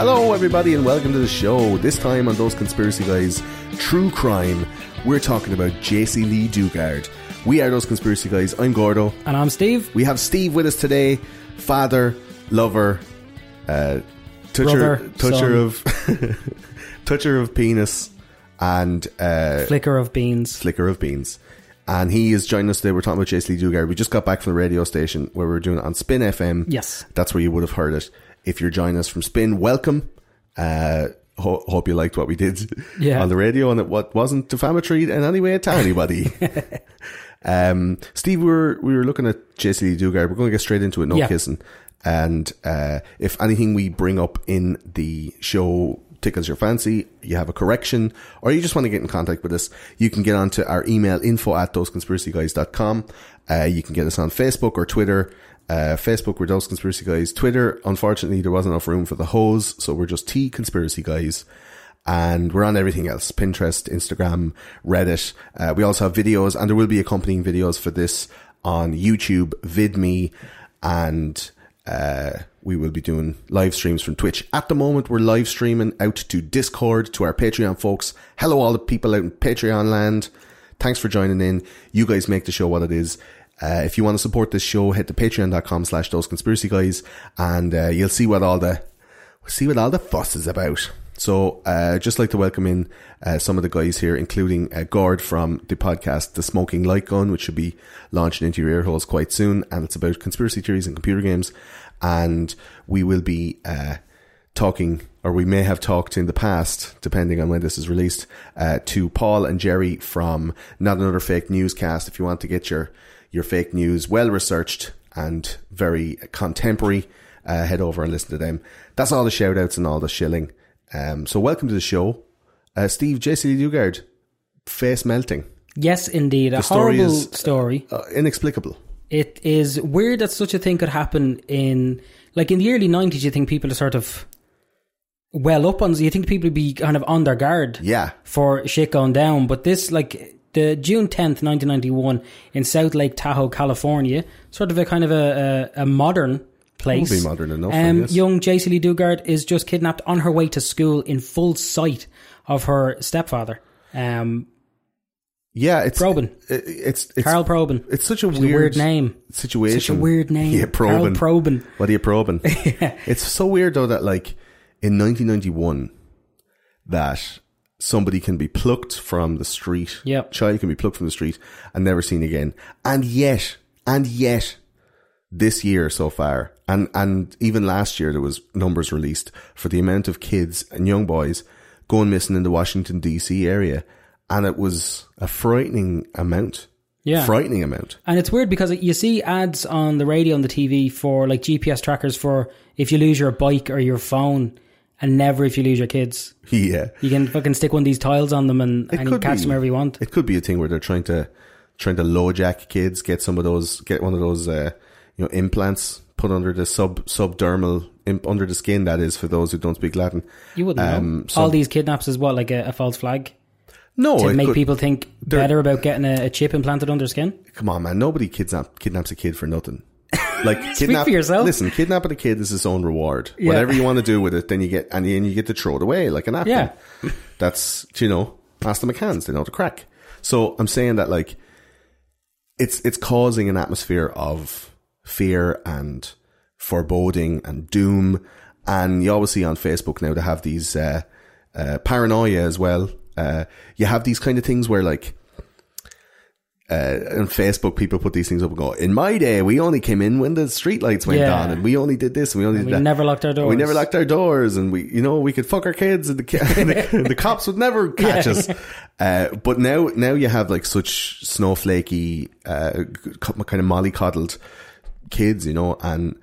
Hello, everybody, and welcome to the show. This time on Those Conspiracy Guys True Crime, we're talking about Jaycee Lee Dugard. We are Those Conspiracy Guys. I'm Gordo. And I'm Steve. We have Steve with us today, father, lover, uh, toucher, Brother, toucher son. of, toucher of penis, and uh, Flicker of beans. flicker of beans. And he is joining us today. We're talking about Jaycee Lee Dugard. We just got back from the radio station where we were doing it on Spin FM. Yes. That's where you would have heard it. If you're joining us from Spin, welcome. Uh, ho- hope you liked what we did Yeah. on the radio and it what wasn't defamatory in any way to anybody. um, Steve, we were we were looking at Jaycee Lee Dugard. We're going to get straight into it. No Yeah. kissing. And uh, if anything we bring up in the show tickles your fancy, you have a correction, or you just want to get in contact with us, you can get onto our email info at thoseconspiracyguys.com. Uh, you can get us on Facebook or Twitter. Uh, Facebook, we're Those Conspiracy Guys. Twitter, unfortunately, there wasn't enough room for the hose, so we're just T Conspiracy Guys. And we're on everything else Pinterest, Instagram, Reddit. Uh, we also have videos, and there will be accompanying videos for this on YouTube, VidMe, and uh, we will be doing live streams from Twitch. At the moment, we're live streaming out to Discord, to our Patreon folks. Hello, all the people out in Patreon land. Thanks for joining in. You guys make the show what it is. Uh, if you want to support this show, head to patreon.com slash those conspiracy guys and uh, you'll see what all the see what all the fuss is about. So, uh, just like to welcome in uh, some of the guys here, including uh, Gord from the podcast The Smoking Light Gun, which should be launching into your ear holes quite soon, and it's about conspiracy theories and computer games. And we will be uh, talking, or we may have talked in the past, depending on when this is released, uh, to Paul and Jerry from Not Another Fake Newscast. If you want to get your your fake news well researched and very contemporary, uh, head over and listen to them. That's all the shout outs and all the shilling. Um, so welcome to the show. Uh, Steve, Jaycee Dugard, face melting. Yes, indeed. A story horrible is- story. Uh, inexplicable. It is weird that such a thing could happen in, like, in the early 90s, you think people are sort of well up on, you think people would be kind of on their guard Yeah. for shit going down. But this, like, the June 10th, 1991, in South Lake Tahoe, California, sort of a kind of a, a, a modern place. Will be modern enough, Um, young Jaycee Lee Dugard is just kidnapped on her way to school in full sight of her stepfather, um, Yeah, it's Probyn. it- it's it's Carl Probyn. it's such a weird, a weird name. situation. Such a weird name. Yeah, Carl. Probyn. What are you probing? It's so weird though that like in 1991 that somebody can be plucked from the street. Yep. Child can be plucked from the street and never seen again. And yet, and yet, this year so far, and and even last year there was numbers released for the amount of kids and young boys going missing in the Washington D.C. area, and it was a frightening amount. Yeah. frightening amount. And it's weird because you see ads on the radio and the TV for like GPS trackers for if you lose your bike or your phone and never if you lose your kids. Yeah. You can fucking stick one of these tiles on them and, and you catch be. them wherever you want. It could be a thing where they're trying to trying to lowjack kids, get some of those, get one of those, uh, you know, implants put under the sub subdermal, imp, under the skin. That is for those who don't speak Latin. You wouldn't Um, know. some- All these kidnaps is what, like a, a false flag? No, To make could- people think better about getting a, a chip implanted under skin? Come on, man. Nobody kidnap, kidnaps a kid for nothing. Like kidnap, for yourself. Listen, kidnapping a kid is its own reward. Yeah. Whatever you want to do with it, then you get and then you get to throw it away like an napkin. Yeah. That's you know, ask the McCanns, they know the crack. So I'm saying that like it's it's causing an atmosphere of fear and foreboding and doom. And you always see on Facebook now to have these uh, uh, paranoia as well. Uh, you have these kind of things where like uh, on Facebook, people put these things up and go, in my day, we only came in when the street lights went Yeah. on and we only did this and we only And did we that. never locked our doors. We never locked our doors and we, you know, we could fuck our kids and the, and the, the cops would never catch us. Uh, but now, now you have like such snowflakey, uh, kind of mollycoddled kids, you know, and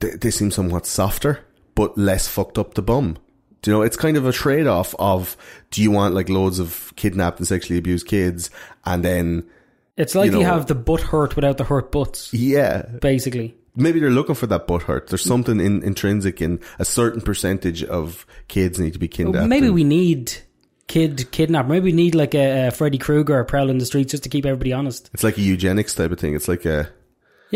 they, they seem somewhat softer, but less fucked up the bum. Do you know, it's kind of a trade off of do you want like loads of kidnapped and sexually abused kids and then, It's like you you, have the butt hurt without the hurt butts, yeah, basically. maybe they're looking for that butt hurt. There's something in, intrinsic in a certain percentage of kids need to be kidnapped. Maybe and- we need kid kidnap. Maybe we need like a, a Freddy Krueger prowling the streets just to keep everybody honest. It's like a eugenics type of thing. It's like a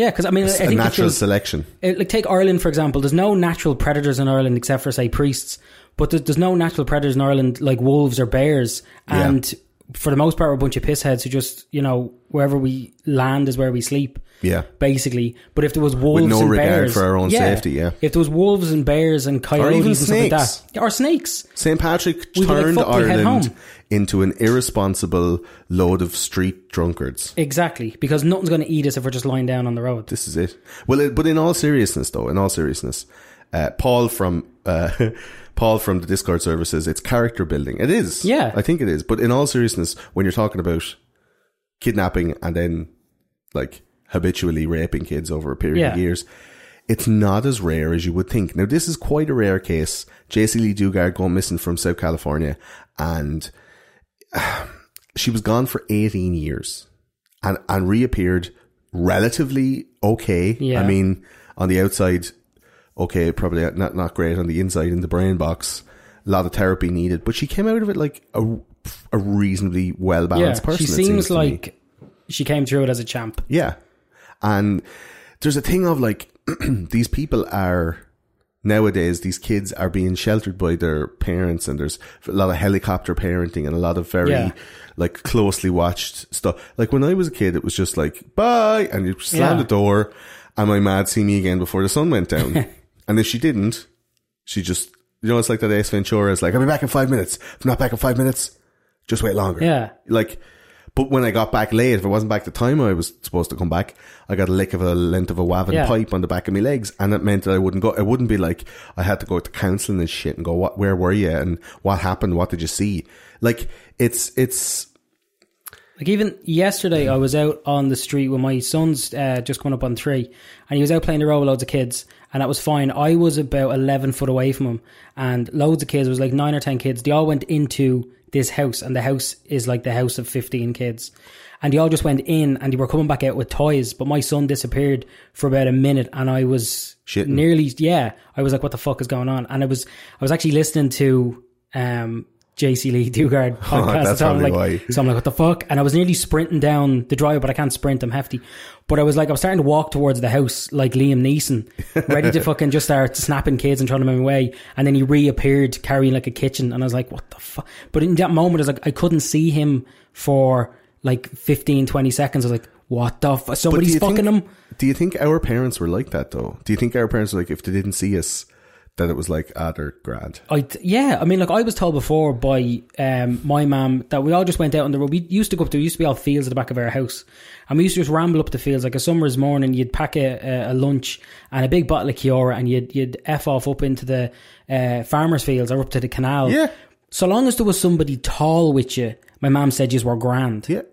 Yeah, because I mean, I a think it natural selection. Uh, like take Ireland for example. There's no natural predators in Ireland except for say priests, but there's, there's no natural predators in Ireland like wolves or bears. Yeah. And for the most part, we're a bunch of pissheads who just you know wherever we land is where we sleep. Yeah. basically. But if there was wolves With no and regard bears, for our own safety, yeah. If there was wolves and bears and coyotes even and stuff like snakes. that, or snakes, St. Patrick like, turned "Fuck, head Ireland home." Into an irresponsible load of street drunkards. exactly, because nothing's going to eat us if we're just lying down on the road. This is it. Well, it, but in all seriousness, though, in all seriousness, uh, Paul from uh, Paul from the Discord services, it's character building. It is. Yeah. I think it is. But in all seriousness, when you're talking about kidnapping and then like habitually raping kids over a period Yeah. of years, it's not as rare as you would think. Now, this is quite a rare case. Jaycee Lee Dugard going missing from South California, and she was gone for 18 years and, and reappeared relatively okay. Yeah. I mean, on the outside, okay, probably not, not great on the inside in the brain box. A lot of therapy needed, but she came out of it like a, a reasonably well Yeah, balanced person. she it seems like she came through it as a champ. Yeah. And there's a thing of like, these people are, nowadays, these kids are being sheltered by their parents and there's a lot of helicopter parenting and a lot of very, Yeah. like, closely watched stuff. Like when I was a kid, it was just like, bye, and you slam Yeah. the door and my mad see me again before the sun went down. and if she didn't, she just, you know, it's like that Ace Ventura is like, I'll be back in five minutes. If I'm not back in five minutes, just wait longer. Yeah. Like, but when I got back late, if it wasn't back the time I was supposed to come back, I got a lick of a length of a waving Yeah. pipe on the back of my legs, and it meant that I wouldn't go. It wouldn't be like I had to go to counselling and shit and go, "What? Where were you? And what happened? What did you see?" Like it's it's Like even yesterday, I was out on the street with my son's uh, just coming up on three, and he was out playing the road with loads of kids, and that was fine. I was about eleven foot away from him, and loads of kids. It was like nine or ten kids. They all went into this house, and the house is like the house of fifteen kids, and they all just went in, and they were coming back out with toys. But my son disappeared for about a minute, and I was Shitting. nearly yeah. I was like, "What the fuck is going on?" And I was I was actually listening to um. Jaycee Lee Dugard oh, podcast. that's so I'm like, why. so I'm like, what the fuck? And I was nearly sprinting down the drive, but I can't sprint. I'm hefty. But I was like, I was starting to walk towards the house like Liam Neeson, ready to fucking just start snapping kids and trying to make my way. And then he reappeared carrying like a kitchen. And I was like, what the fuck? But in that moment, I was like, I couldn't see him for like 15, 20 seconds. I was like, what the fuck? Somebody's fucking think, him. Do you think our parents were like that though? Do you think our parents were like if they didn't see us, that it was like they're grand? I yeah, I mean, like I was told before by um, my mum that we all just went out on the road. We used to go up there. Used to be all fields at the back of our house, and we used to just ramble up the fields. Like a summer's morning, you'd pack a, a, a lunch and a big bottle of Kiora, and you'd you'd f off up into the uh, farmers' fields or up to the canal. Yeah. So long as there was somebody tall with you, my mum said you were grand. Yeah.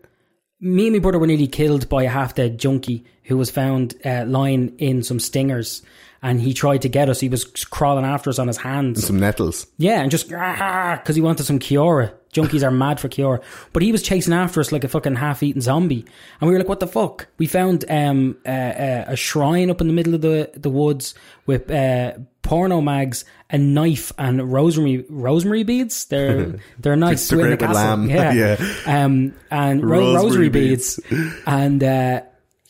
Me and my brother were nearly killed by a half dead junkie who was found uh, lying in some stingers. And he tried to get us. He was crawling after us on his hands. Some nettles. Yeah, and just because he wanted some Kiora. Junkies are mad for Kiora, but he was chasing after us like a fucking half-eaten zombie, and we were like, "What the fuck?" We found um, uh, uh, a shrine up in the middle of the the woods with uh, porno mags, a knife, and rosemary rosemary beads. They're they're nice. They're Sweet great the castle. lamb. Yeah, Yeah. Um, and ro- Rosemary rosary beads. beads, and.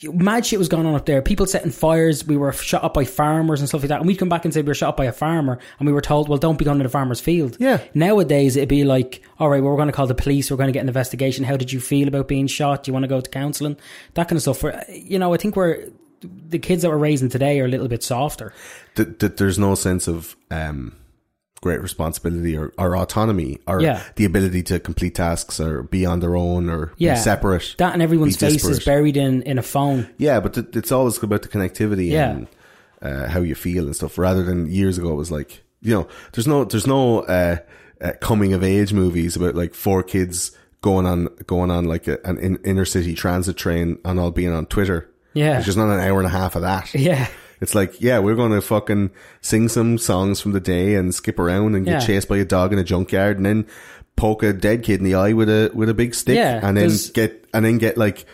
Mad shit was going on up there. People setting fires. We were shot up by farmers and stuff like that. And we'd come back and say we were shot up by a farmer, and we were told, "Well, don't be going to the farmer's field." Yeah. Nowadays, it'd be like, "All right, well, we're going to call the police. We're going to get an investigation. How did you feel about being shot? Do you want to go to counselling? That kind of stuff." For you know, I think we're the kids that we're raising today are a little bit softer. That, that there's no sense of um, great responsibility or, or autonomy or Yeah. the ability to complete tasks or be on their own or Yeah, be separate. That and everyone's face is buried in in a phone. Yeah, but th- it's always about the connectivity Yeah. and uh, how you feel and stuff. Rather than years ago, it was like you know, there's no there's no uh, uh, coming of age movies about like four kids going on going on like a, an in, inner city transit train and all being on Twitter. Yeah. there's just not an hour and a half of that. Yeah. It's like, yeah, we're going to fucking sing some songs from the day and skip around and get Yeah. chased by a dog in a junkyard and then poke a dead kid in the eye with a with a big stick Yeah, and then get and then get like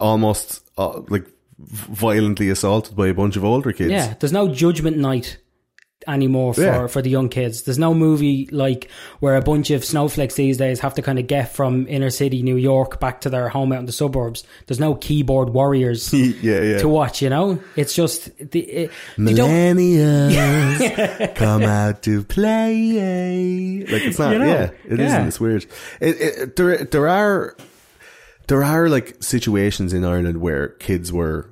almost uh, like violently assaulted by a bunch of older kids. Yeah, there's no judgment night anymore for, Yeah. for the young kids. There's no movie like where a bunch of snowflakes these days have to kind of get from inner city New York back to their home out in the suburbs. There's no keyboard warriors yeah, yeah. to watch, you know? It's just the it, Millennials come out to play. Like it's not. You know, yeah, it yeah. not It's weird. It, it, there, there are, there are like situations in Ireland where kids were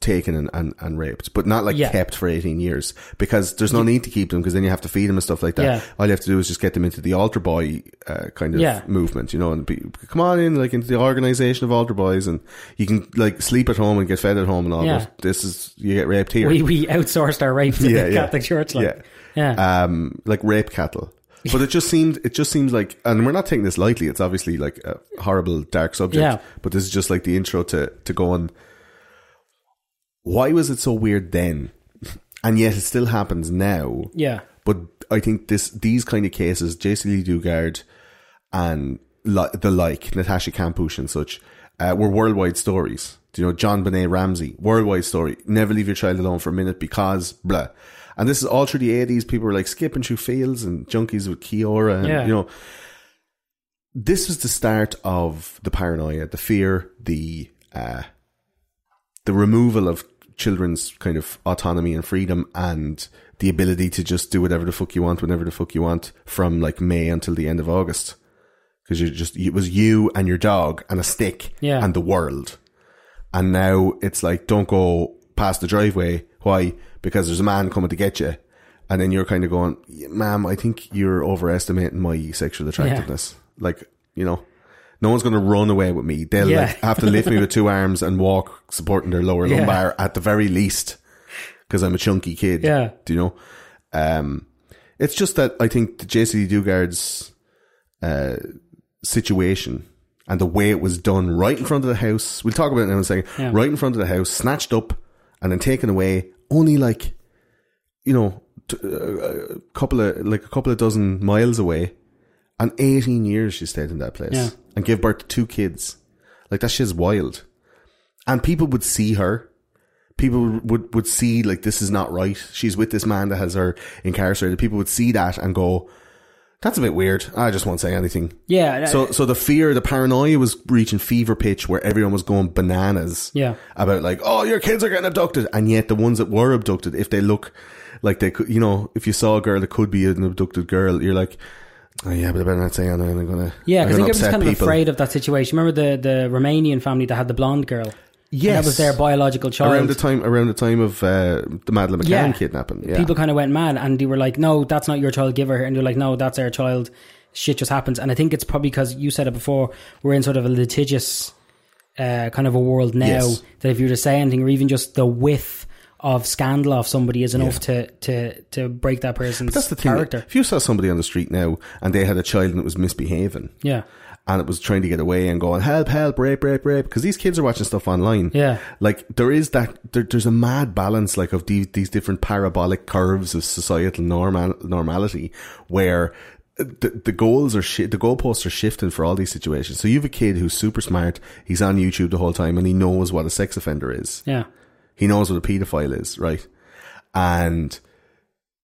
taken and, and, and raped, but not like Yeah. kept for 18 years because there's no need to keep them because then you have to feed them and stuff like that. Yeah. All you have to do is just get them into the altar boy uh, kind of movement, you know, and be, come on in like into the organization of altar boys and you can like sleep at home and get fed at home and all Yeah. but This is, you get raped here. we, we outsourced our rape to the. Catholic Church. Like, Yeah. yeah. um, like rape cattle. But it just seemed, it just seems like, and we're not taking this lightly. It's obviously like a horrible, dark subject. Yeah. But this is just like the intro to to going. Why was it so weird then, and yet it still happens now? yeah. But I think this these kind of cases, Jaycee Lee Dugard and li- the like, Natasha Kampusch and such, uh, were worldwide stories. Do you know JonBenét Ramsey, worldwide story. Never leave your child alone for a minute because blah. And this is all through the eighties. People were like skipping through fields and junkies with Kiora, and Yeah. you know. This was the start of the paranoia, the fear, the uh, the removal of children's kind of autonomy and freedom and the ability to just do whatever the fuck you want whenever the fuck you want from like May until the end of August. Because you just, it was you and your dog and a stick Yeah. and the world. And now it's like, don't go past the driveway. Why? Because there's a man coming to get you. And then you're kind of going, ma'am, I think you're overestimating my sexual attractiveness. Like, you know, no one's going to run away with me. They'll Yeah. like have to lift me with two arms and walk supporting their lower Yeah. lumbar at the very least because I'm a chunky kid. Yeah. Do you know? Um, it's just that I think the JCD Dugard's uh, situation and the way it was done right in front of the house. We'll talk about it in a second. Yeah. Right in front of the house, snatched up and then taken away. Only like, you know, t- uh, a couple of like a couple of dozen miles away. And 18 years she stayed in that place Yeah. And give birth to two kids. Like that shit's wild. And people would see her. People would, would see like this is not right. She's with this man that has her incarcerated. People would see that and go, that's a bit weird. I just won't say anything. Yeah. So, so the fear, the paranoia was reaching fever pitch where everyone was going bananas. Yeah. About like, oh, your kids are getting abducted. And yet the ones that were abducted, if they look like they could, you know, if you saw a girl that could be an abducted girl, you're like, oh yeah, but I better not say. I'm gonna, Yeah, because I think gonna I was upset kind of people. afraid of that situation. Remember the, the Romanian family that had the blonde girl? And Yes. That was their biological child. around the time, around the time of uh, the Madeleine McCann Yeah. kidnapping. Yeah. People kind of went mad and they were like, no, that's not your child, give her. And they're like, no, that's our child. Shit just happens. And I think it's probably because you said it before, we're in sort of a litigious uh, kind of a world now Yes. that if you were to say anything or even just the width of scandal off somebody is enough to, to, to break that person's That's the thing. character. If you saw somebody on the street now and they had a child and it was misbehaving, Yeah. and it was trying to get away and going help help rape rape rape because these kids are watching stuff online Yeah. like there is that there, there's a mad balance like of these, these different parabolic curves of societal normal normality where the, the goals are shi- the goalposts are shifting for all these situations so you have a kid who's super smart he's on youtube the whole time and he knows what a sex offender is Yeah. He knows what a paedophile is, right? And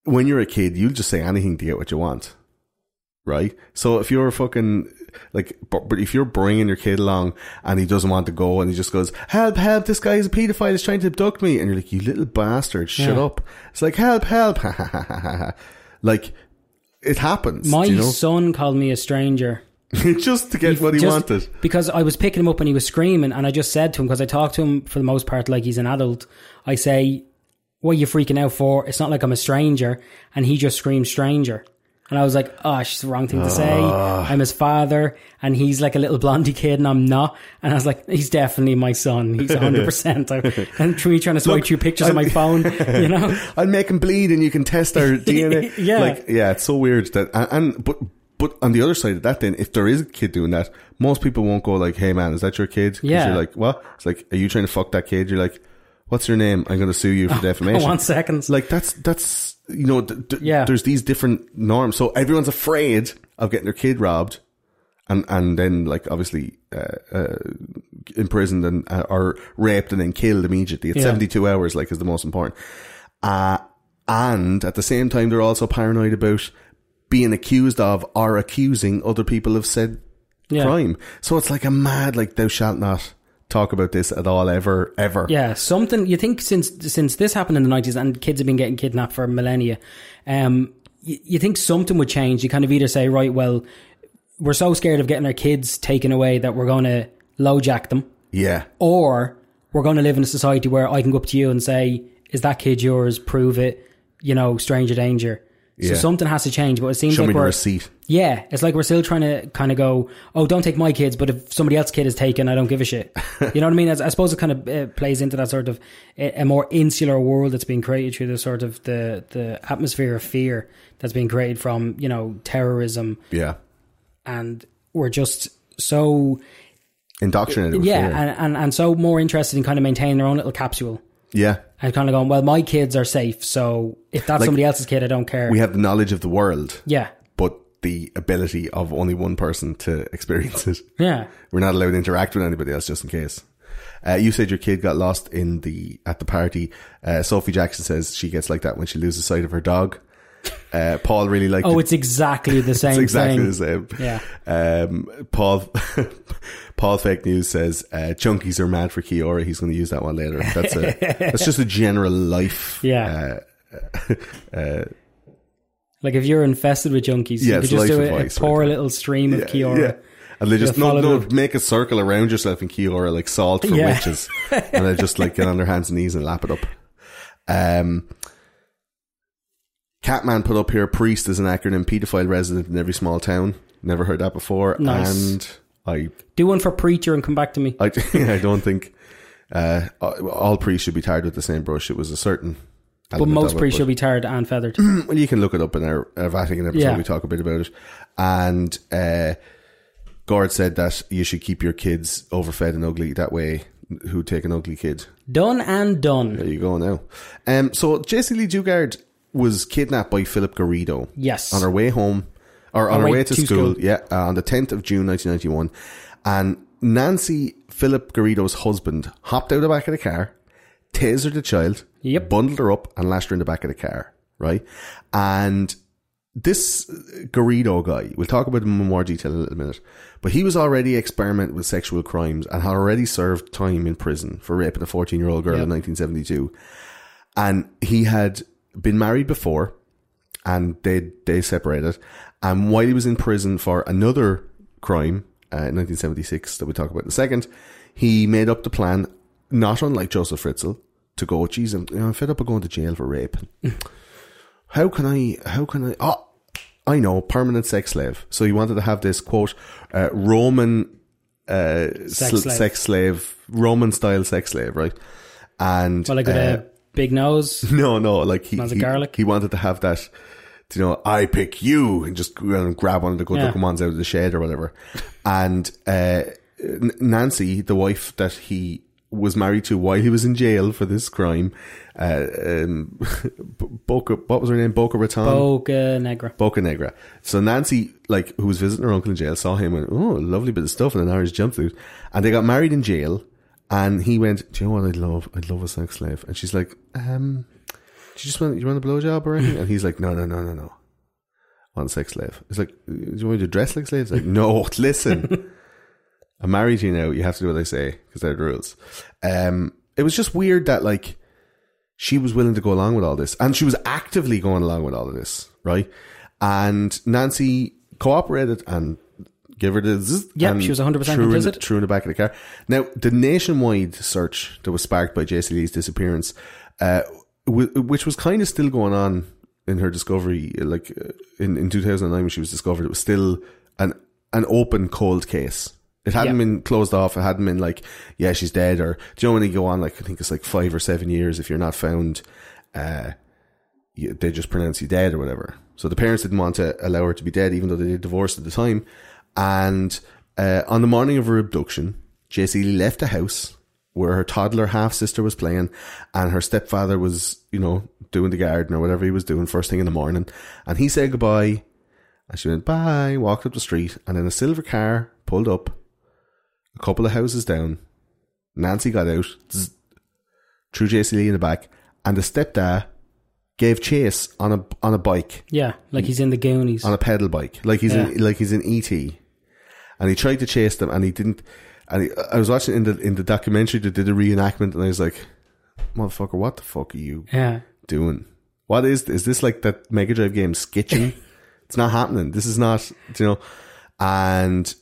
when you're a kid, you'll just say anything to get what you want, right? So if you're fucking like, but, but if you're bringing your kid along and he doesn't want to go and he just goes, "Help, help! This guy is a paedophile. He's trying to abduct me," and you're like, "You little bastard, shut Yeah. up!" It's like, "Help, help!" like it happens. My you know? son called me a stranger. just to get what he Just wanted. Because I was picking him up and he was screaming, and I just said to him, because I talk to him for the most part like he's an adult, I say, What are you freaking out for? It's not like I'm a stranger. And he just screamed, Stranger. And I was like, Oh, it's the wrong thing to say. Ah. I'm his father, and he's like a little blondie kid, and I'm not. And I was like, He's definitely my son. He's 100%. I, and me trying to swipe through pictures on my phone, you know? I'll make him bleed and you can test our DNA. Yeah. Like, yeah, it's so weird that, and, and, but, but on the other side of that then, if there is a kid doing that, most people won't go like, hey man, is that your kid? Yeah. You're like, what? It's like, are you trying to fuck that kid? You're like, what's your name? I'm going to sue you for defamation. One second. Like that's, that's, you know, th- th- Yeah. there's these different norms. So everyone's afraid of getting their kid robbed and, and then like obviously, uh, uh, imprisoned and, uh, or raped and then killed immediately. It's Yeah. 72 hours, like is the most important. Uh, and at the same time they're also paranoid about being accused of or accusing other people of said Yeah. crime. So it's like a mad like thou shalt not talk about this at all ever ever. Yeah, something you think since since this happened in the nineties and kids have been getting kidnapped for millennia, um, you, you think something would change. You kind of either say, right, well, we're so scared of getting our kids taken away that we're going to lowjack them, Yeah. or we're going to live in a society where I can go up to you and say, "Is that kid yours? Prove it." You know, stranger danger. So something has to change, but it seems Show like me the we're receipt. yeah, it's like we're still trying to kind of go, oh, don't take my kids, but if somebody else's kid is taken, I don't give a shit. You know what I mean? As- I suppose it kind of uh, plays into that sort of a, a more insular world that's being created through the sort of the the atmosphere of fear that's being created from you know terrorism, Yeah. and we're just so Indoctrinated. with yeah, fear. and, and and so more interested in kind of maintaining their own little capsule. Yeah. And kind of going, well, my kids are safe, so if that's Like, somebody else's kid, I don't care. We have the knowledge of the world, yeah, but the ability of only one person to experience it. yeah, We're not allowed to interact with anybody else just in case. Uh, you said your kid got lost in the at the party. Uh, Sophie Jackson says she gets like that when she loses sight of her dog. Uh, Paul really liked Oh, it. it's exactly the same It's exactly thing. the same. Yeah. Um, Paul Paul fake news says uh, chunkies are mad for Kiora. He's going to use that one later. That's a that's just a general life. Yeah. Uh, Like if you're infested with junkies, Yeah, you could just do a, a pour right? a little stream of Kiora. Yeah. And they just no, no make a circle around yourself in Kiora like salt for Yeah. witches, and they just like get on their hands and knees and lap it up. Um, Catman put up here: priest is an acronym, pedophile resident in every small town. Never heard that before, Nice. and I, Do one for preacher and come back to me. I, I don't think uh, all priests should be tarred with the same brush. It was a certain, but most priests should be tarred and feathered. well, you can look it up in our, our Vatican episode. Yeah. We talk a bit about it. And uh, Gord said that you should keep your kids overfed and ugly. That way, who take an ugly kid? done and done. There you go now. Um, so Jaycee Lee Dugard was kidnapped by Philip Garrido. Yes. On her way home, or on On her way to, to school, school. yeah, uh, on the 10th of June 1991. And Nancy, Philip Garrido's husband, hopped out of the back of the car, tasered the child, Yep. bundled her up, and lashed her in the back of the car, right? And this Garrido guy, we'll talk about him in more detail in a little minute, but he was already experimenting with sexual crimes and had already served time in prison for raping a 14 year old girl in 1972. And he had been married before and they, they separated. And while he was in prison for another crime, uh, in 1976, that we'll talk about in a second, he made up the plan, not unlike Joseph Fritzl, to go, geez, I'm, you know, I'm fed up of going to jail for rape. how can I, how can I, oh, I know, permanent sex slave. So he wanted to have this quote, uh, Roman, uh, Sex sl- slave. sex slave, Roman style sex slave, right? And, Well, like with uh, a big nose. no, no, like he, he, garlic. he wanted to have that, you know, I pick you and just go and grab one of the good Yeah. looking ones out of the shed or whatever. And, uh, Nancy, the wife that he was married to while he was in jail for this crime, uh, um, Boca, what was her name? Boca Raton? Boca Negra. Boca Negra. So Nancy, like, who was visiting her uncle in jail, saw him and went, oh, lovely bit of stuff in an Irish jumpsuit. And they got married in jail. And he went, do you know what I'd love? I'd love a sex slave. And she's like, um, you just want, you want a blowjob or anything? And he's like, no, no, no, no, no. A sex slave. It's like, do you want me to dress like slaves? Like, no, listen. I'm married to you now. You have to do what I say because they're the rules. Um, it was just weird that like she was willing to go along with all this, and she was actively going along with all of this, right? And Nancy cooperated and gave her the zzz, Yep, she was 100% threw in, threw in the back of the car. Now, the nationwide search that was sparked by Jaycee Lee's disappearance, uh, which was kind of still going on in her discovery, like uh, in, in 2009 when she was discovered, it was still an an open cold case. It hadn't Yeah. been closed off. It hadn't been like, yeah, she's dead. Or do you know when you go on like I think it's like five or seven years if you're not found, uh, they just pronounce you dead or whatever. So the parents didn't want to allow her to be dead, even though they did divorce at the time. And uh, on the morning of her abduction, Jaycee Lee left the house where her toddler half sister was playing, and her stepfather was, you know, doing the garden or whatever he was doing first thing in the morning. And he said goodbye, and she went bye, walked up the street, and then a silver car pulled up, a couple of houses down. Nancy got out, zzz, threw Jaycee Lee in the back, and the stepdad gave chase on a on a bike, Yeah, like he's in the Goonies. on a pedal bike, like he's in like he's in ET, and he tried to chase them, and he didn't. And I was watching in the in the documentary that did a reenactment, and I was like, "Motherfucker, what the fuck are you yeah, doing? What is is this like that Mega Drive game Skitching? it's not happening. This is not you know." And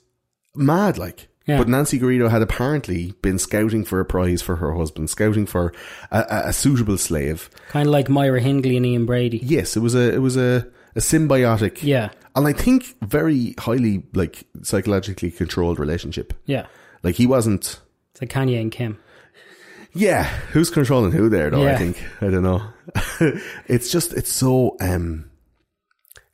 mad like. Yeah. But Nancy Garrido had apparently been scouting for a prize for her husband, scouting for a, a, a suitable slave. kind of like Myra Hindley and Ian Brady. Yes, it was a it was a, a symbiotic Yeah, and I think very highly like psychologically controlled relationship. yeah. Like he wasn't. It's like Kanye and Kim. Yeah, who's controlling who there though? I think I don't know. it's just it's so um,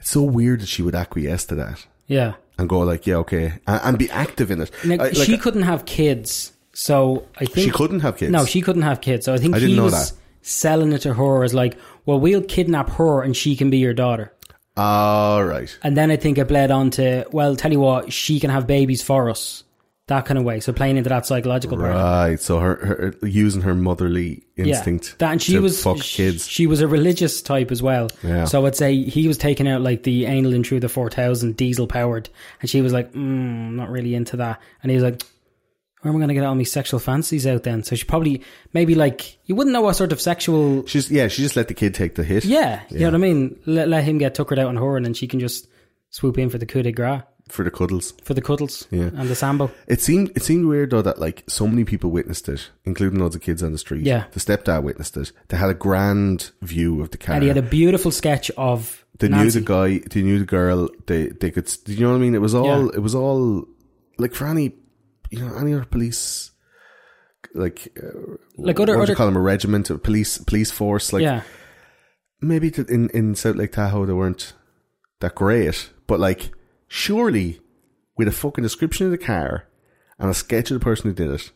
it's so weird that she would acquiesce to that Yeah. and go like, yeah, okay, and, and be active in it. Now, I- like, she couldn't have kids, so I think she couldn't have kids. No, she couldn't have kids. So I think I he was that. selling it to her as like, well, we'll kidnap her and she can be your daughter. All right. And then I think it bled on to, well, tell you what, she can have babies for us. That kind of way. So playing into that psychological part. Right. So her, her using her motherly instinct. That and she was fuck sh- kids. She was a religious type as well. Yeah. So I'd say he was taking out like the anal intruder four thousand diesel powered, and she was like, mm, not really into that. And he was like, where am I going to get all my sexual fantasies out then? So she probably maybe like you wouldn't know what sort of sexual. She's yeah. She just let the kid take the hit. Yeah, you know what I mean. Let, let him get tuckered out on her, and then she can just swoop in for the coup de grace, for the cuddles. for the cuddles, Yeah. and the sambo. It seemed it seemed weird though that like so many people witnessed it, including loads of kids on the street. Yeah. the stepdad witnessed it. They had a grand view of the car. And he had a beautiful sketch of they knew Nancy. the guy. They knew the girl. They they could. Do you know what I mean? It was all. Yeah. It was all like for any, you know, any other police. Like, uh, Like other- what would you other- call them? A regiment, a police police force. Like yeah, maybe to, in in South Lake Tahoe they weren't that great, but like surely with a fucking description of the car and a sketch of the person who did it,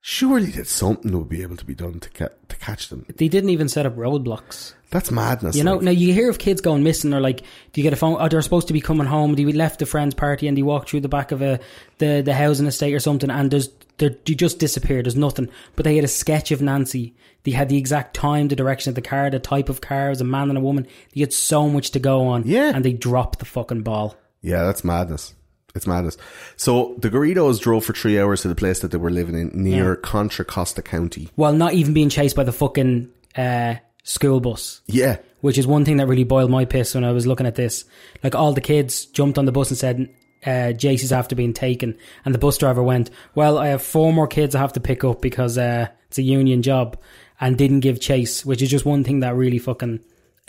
surely that something would be able to be done to ca- to catch them. they didn't even set up roadblocks. That's madness. You know, like. now you hear of kids going missing, or like, do you get a phone? Oh, they're supposed to be coming home. They left a friend's party and they walked through the back of a the the housing estate or something, and there's they you just disappeared. There's nothing. But they had a sketch of Nancy. They had the exact time, the direction of the car, the type of car, it was a man and a woman. They had so much to go on, Yeah. and they dropped the fucking ball. Yeah, that's madness. It's madness. So the Garridos drove for three hours to the place that they were living in near Contra Costa County. While not even being chased by the fucking uh, school bus. Yeah. which is one thing that really boiled my piss when I was looking at this. Like all the kids jumped on the bus and said, uh, is after being taken," and the bus driver went, "Well, I have four more kids I have to pick up because uh, it's a union job," and didn't give chase, which is just one thing that really fucking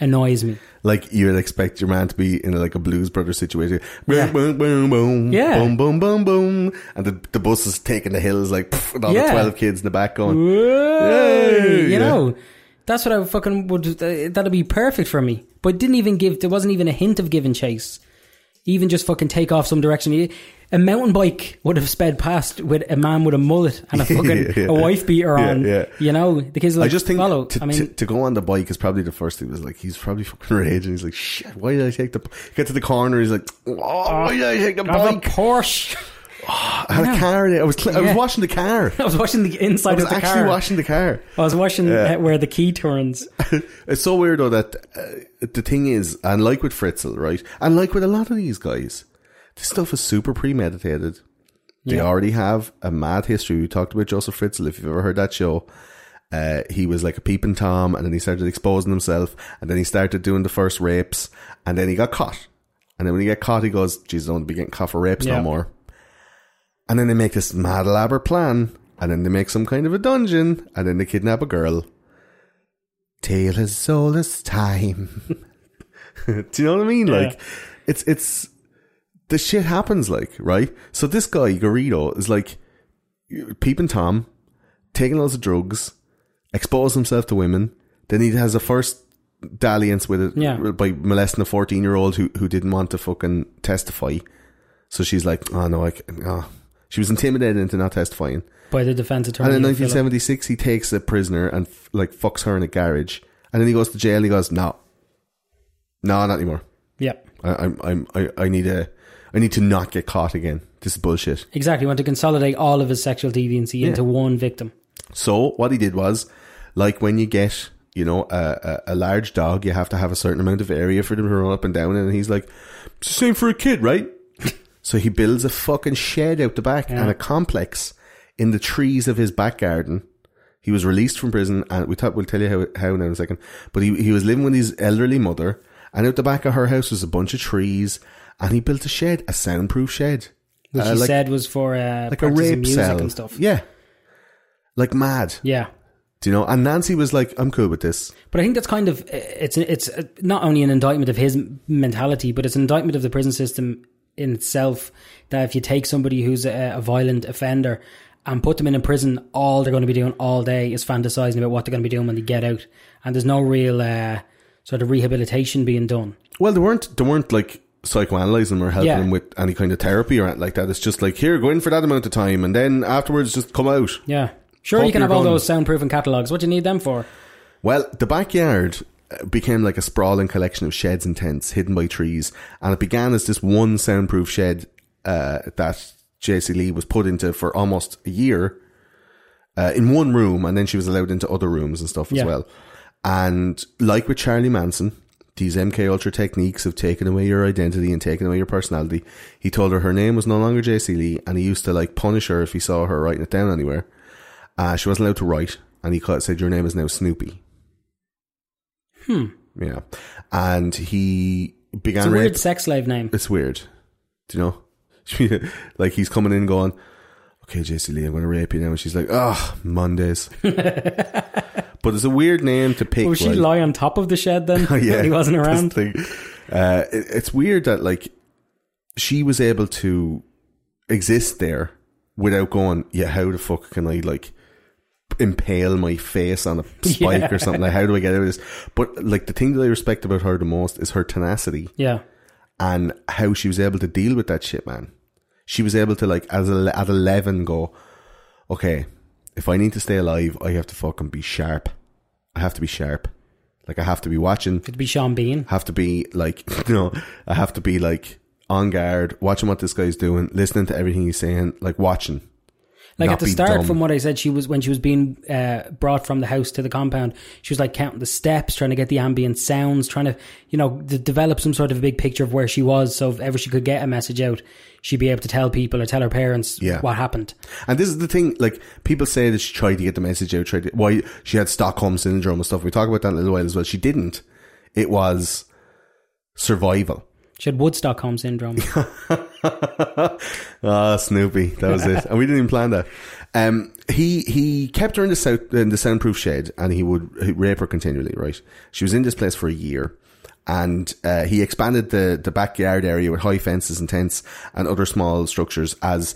annoys me. Like you'd expect your man to be in like a Blues Brothers situation. Yeah. Boom, boom, boom, boom. Yeah. Boom, boom, boom, boom. And the, the bus is taking the hills like, pff, and all Yeah. the 12 kids in the back going, Hey, you yeah. know, that's what I fucking would. Uh, that'd be perfect for me. But didn't even give. There wasn't even a hint of giving chase. Even just fucking take off some direction. A mountain bike would have sped past with a man with a mullet and a fucking Yeah. a wife beater on. yeah. You know, the kids are I just think follow. to, I mean, to, to go on the bike is probably the first thing. Was like he's probably fucking raging. He's like, shit. Why did I take the? Get to the corner. He's like, oh, why did I take the I have a bike? Porsche. I had a car. There. I was cl- I was washing the car. I was washing the inside was of the actually car. washing the car. I was washing Yeah. uh, where the key turns. It's so weird though that uh, the thing is, and like with Fritzl, right, and like with a lot of these guys, this stuff is super premeditated. They Yeah. already have a mad history. We talked about Joseph Fritzl. If you've ever heard that show, uh, he was like a peeping tom, and then he started exposing himself, and then he started doing the first rapes, and then he got caught. And then when he got caught, he goes, "Jesus, I don't want to be getting caught for rapes Yeah. no more." And then they make this mad elaborate plan, and then they make some kind of a dungeon, and then they kidnap a girl. Tale as soul as time. Do you know what I mean? Like, it's it's the shit happens. Like, right? So this guy Garrido is like peeping tom, taking loads of drugs, expose himself to women. Then he has a first dalliance with it Yeah. by molesting a fourteen year old who who didn't want to fucking testify. So she's like, oh no, I oh. She was intimidated into not testifying. by the defense attorney. And in 1976, he takes a prisoner and like fucks her in a garage. And then he goes to jail. And he goes, no, no, not anymore. Yep. I, I'm, I'm, I, I need a, I need to not get caught again. This is bullshit. exactly. He wanted to consolidate all of his sexual deviancy into one victim. So what he did was, like when you get you know, a, a, a large dog, you have to have a certain amount of area for them to run up and down. And he's like, it's the same for a kid, right? So he builds a fucking shed out the back Yeah. and a complex in the trees of his back garden. He was released from prison, and we thought we'll tell you how how now in a second. But he he was living with his elderly mother, and out the back of her house was a bunch of trees, and he built a shed, a soundproof shed, Which Uh, he like, said was for uh, like a rape music cell and stuff. Yeah, like mad. Yeah. Do you know? And Nancy was like, "I'm cool with this." But I think that's kind of it's it's not only an indictment of his mentality, but it's an indictment of the prison system in itself. That if you take somebody who's a, a violent offender and put them in a prison, all they're going to be doing all day is fantasizing about what they're going to be doing when they get out, and there's no real uh, sort of rehabilitation being done. Well, they weren't. They weren't like psychoanalyzing them or helping Yeah. them with any kind of therapy or anything like that. It's just like here, go in for that amount of time, and then afterwards, just come out. Yeah, sure Hope you can have all gone. those soundproofing catalogs. What do you need them for? Well, the backyard became like a sprawling collection of sheds and tents hidden by trees, and it began as this one soundproof shed uh, that Jaycee Lee was put into for almost a year uh, in one room, and then she was allowed into other rooms and stuff Yeah. as well. And like with Charlie Manson, these MK Ultra techniques have taken away your identity and taken away your personality. He told her her name was no longer Jaycee Lee, and he used to like punish her if he saw her writing it down anywhere. Uh, she wasn't allowed to write, and he said, "Your name is now Snoopy." Hmm, Yeah, and he began it's a rape. weird sex slave name. It's weird. Do you know? like he's coming in going, okay, Jaycee Lee, I'm going to rape you now. And she's like, oh, Mondays. but it's a weird name to pick. Will she right? lie on top of the shed then? Oh, yeah, he wasn't around. Uh, it- it's weird that like she was able to exist there without going. Yeah, how the fuck can I like impale my face on a spike Yeah. or something? Like, how do I get out of this? But like the thing that I respect about her the most is her tenacity Yeah, and how she was able to deal with that shit, man. She was able to like as a, at eleven go, okay, if I need to stay alive, I have to fucking be sharp. I have to be sharp. Like I have to be watching. it'd be Sean Bean. Have to be like you know. I have to be like on guard, watching what this guy's doing, listening to everything he's saying, like watching. Like not at the start, dumb. from what I said, she was when she was being uh, brought from the house to the compound. She was like counting the steps, trying to get the ambient sounds, trying to you know d- develop some sort of a big picture of where she was. So if ever she could get a message out, she'd be able to tell people or tell her parents Yeah. what happened. And this is the thing, like, people say that she tried to get the message out, tried to, why she had Stockholm syndrome and stuff. We talk about that in a little while as well. She didn't. It was survival. She had Woodstockholm syndrome. Ah, Snoopy. That was it. and we didn't even plan that. Um, he, he kept her in the south, in the soundproof shed and he would rape her continually, right? She was in this place for a year. And, uh, he expanded the, the backyard area with high fences and tents and other small structures as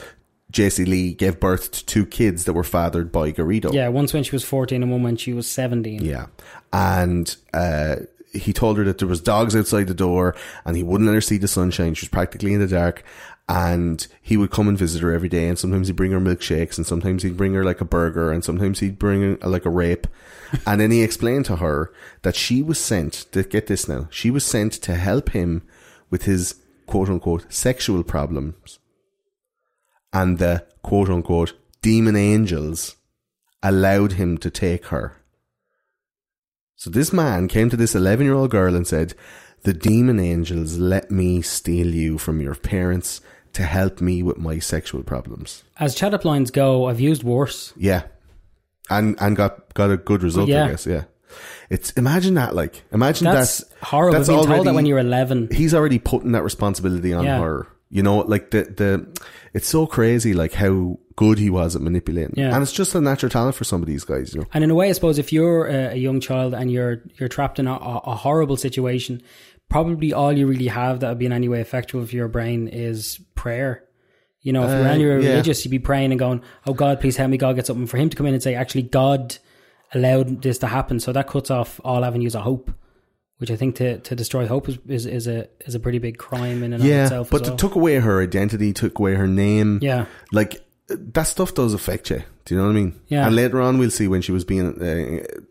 Jaycee Lee gave birth to two kids that were fathered by Garrido. yeah, once when she was fourteen and one when she was seventeen. Yeah. And uh, he told her that there was dogs outside the door and he wouldn't let her see the sunshine. She was practically in the dark. And he would come and visit her every day. And sometimes he'd bring her milkshakes and sometimes he'd bring her like a burger and sometimes he'd bring her like a rape. and then he explained to her that she was sent, to get this now, she was sent to help him with his quote unquote sexual problems. And the quote unquote demon angels allowed him to take her. So this man came to this 11 year old girl and said, The demon angels let me steal you from your parents to help me with my sexual problems. As chat up lines go, I've used worse. Yeah. And and got got a good result, Yeah. I guess, yeah. It's imagine that like imagine That's, that's horrible. that's being told that when you're eleven. he's already putting that responsibility on Yeah. her. You know, like the the it's so crazy like how good he was at manipulating. Yeah. And it's just a natural talent for some of these guys, you know. And in a way, I suppose if you're a, young child and you're you're trapped in a, a, horrible situation, probably all you really have that would be in any way effective for your brain is prayer. You know, if you're Uh, any yeah. religious, you'd be praying and going, "Oh God, please help me, God, get something." For him to come in and say, "Actually, God allowed this to happen," so that cuts off all avenues of hope. Which I think to, to destroy hope is, is, is a is a pretty big crime in and of Yeah, itself. but well. it took away her identity, took away her name. yeah, like that stuff does affect you. Do you know what I mean? Yeah. And later on, we'll see when she was being uh,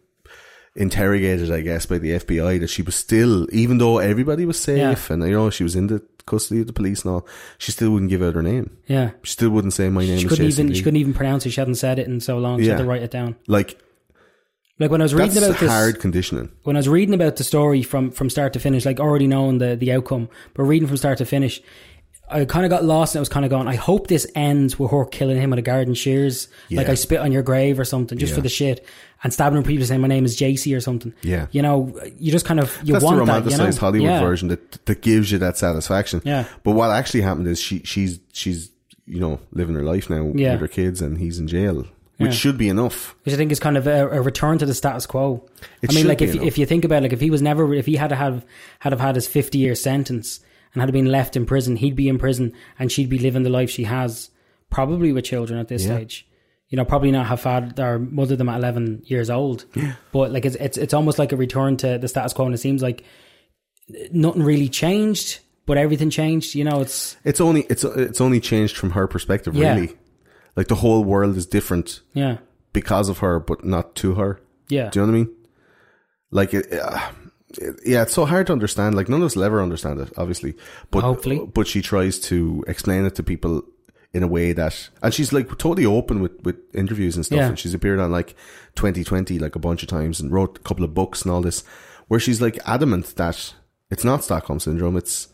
interrogated, I guess, by the FBI, that she was still, even though everybody was safe and you know she was in the custody of the police and all, she still wouldn't give out her name. yeah. She still wouldn't say my name She couldn't even Lee. she couldn't even pronounce it. She hadn't said it in so long. She had Yeah. to write it down. like Like when I was reading That's about this, hard conditioning. when I was reading about the story from from start to finish, like already knowing the the outcome, but reading from start to finish, I kind of got lost and I was kind of going, I hope this ends with her killing him with a garden shears, like I spit on your grave or something, just Yeah. for the shit, and stabbing him people saying my name is Jaycee or something. Yeah. you know, you just kind of you That's the want romanticized that, you know? Hollywood yeah. version that that gives you that satisfaction. Yeah. But what actually happened is she she's she's you know living her life now Yeah. with her kids, and he's in jail, which Yeah. should be enough. which I think is kind of a, a return to the status quo. It I mean, like if enough. if you think about it, like if he was never if he had to have had have had his fifty year sentence and had been left in prison, he'd be in prison and she'd be living the life she has, probably with children at this Yeah. stage. You know, probably not have had or mother them at eleven years old. Yeah. But like it's it's it's almost like a return to the status quo, and it seems like nothing really changed, but everything changed. You know, it's It's only it's it's only changed from her perspective, Yeah. really. Like the whole world is different yeah, because of her, but not to her. yeah, Do you know what I mean? Like it, uh, it- yeah, it's so hard to understand. Like none of us will ever understand it, obviously. But Hopefully. but she tries to explain it to people in a way that, and she's like totally open with with interviews and stuff. Yeah. And she's appeared on like 2020 like a bunch of times and wrote a couple of books and all this, where she's like adamant that it's not Stockholm syndrome. It's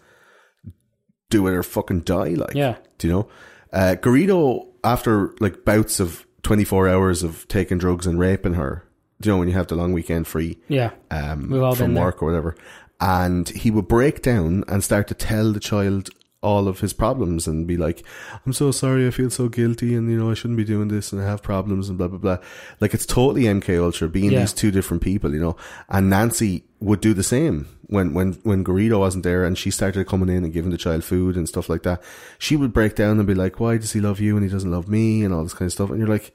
do it or fucking die. Like Yeah. do you know? Uh, Garrido, after like bouts of 24 hours of taking drugs and raping her, you know, when you have the long weekend free yeah. um, We've all from been there. work or whatever, and he would break down and start to tell the child all of his problems and be like, I'm so sorry, I feel so guilty, and you know, I shouldn't be doing this, and I have problems, and blah, blah, blah. Like, it's totally MK Ultra being Yeah. these two different people, you know, and Nancy would do the same when, when, when Garrido wasn't there and she started coming in and giving the child food and stuff like that. She would break down and be like, why does he love you and he doesn't love me and all this kind of stuff. And you're like,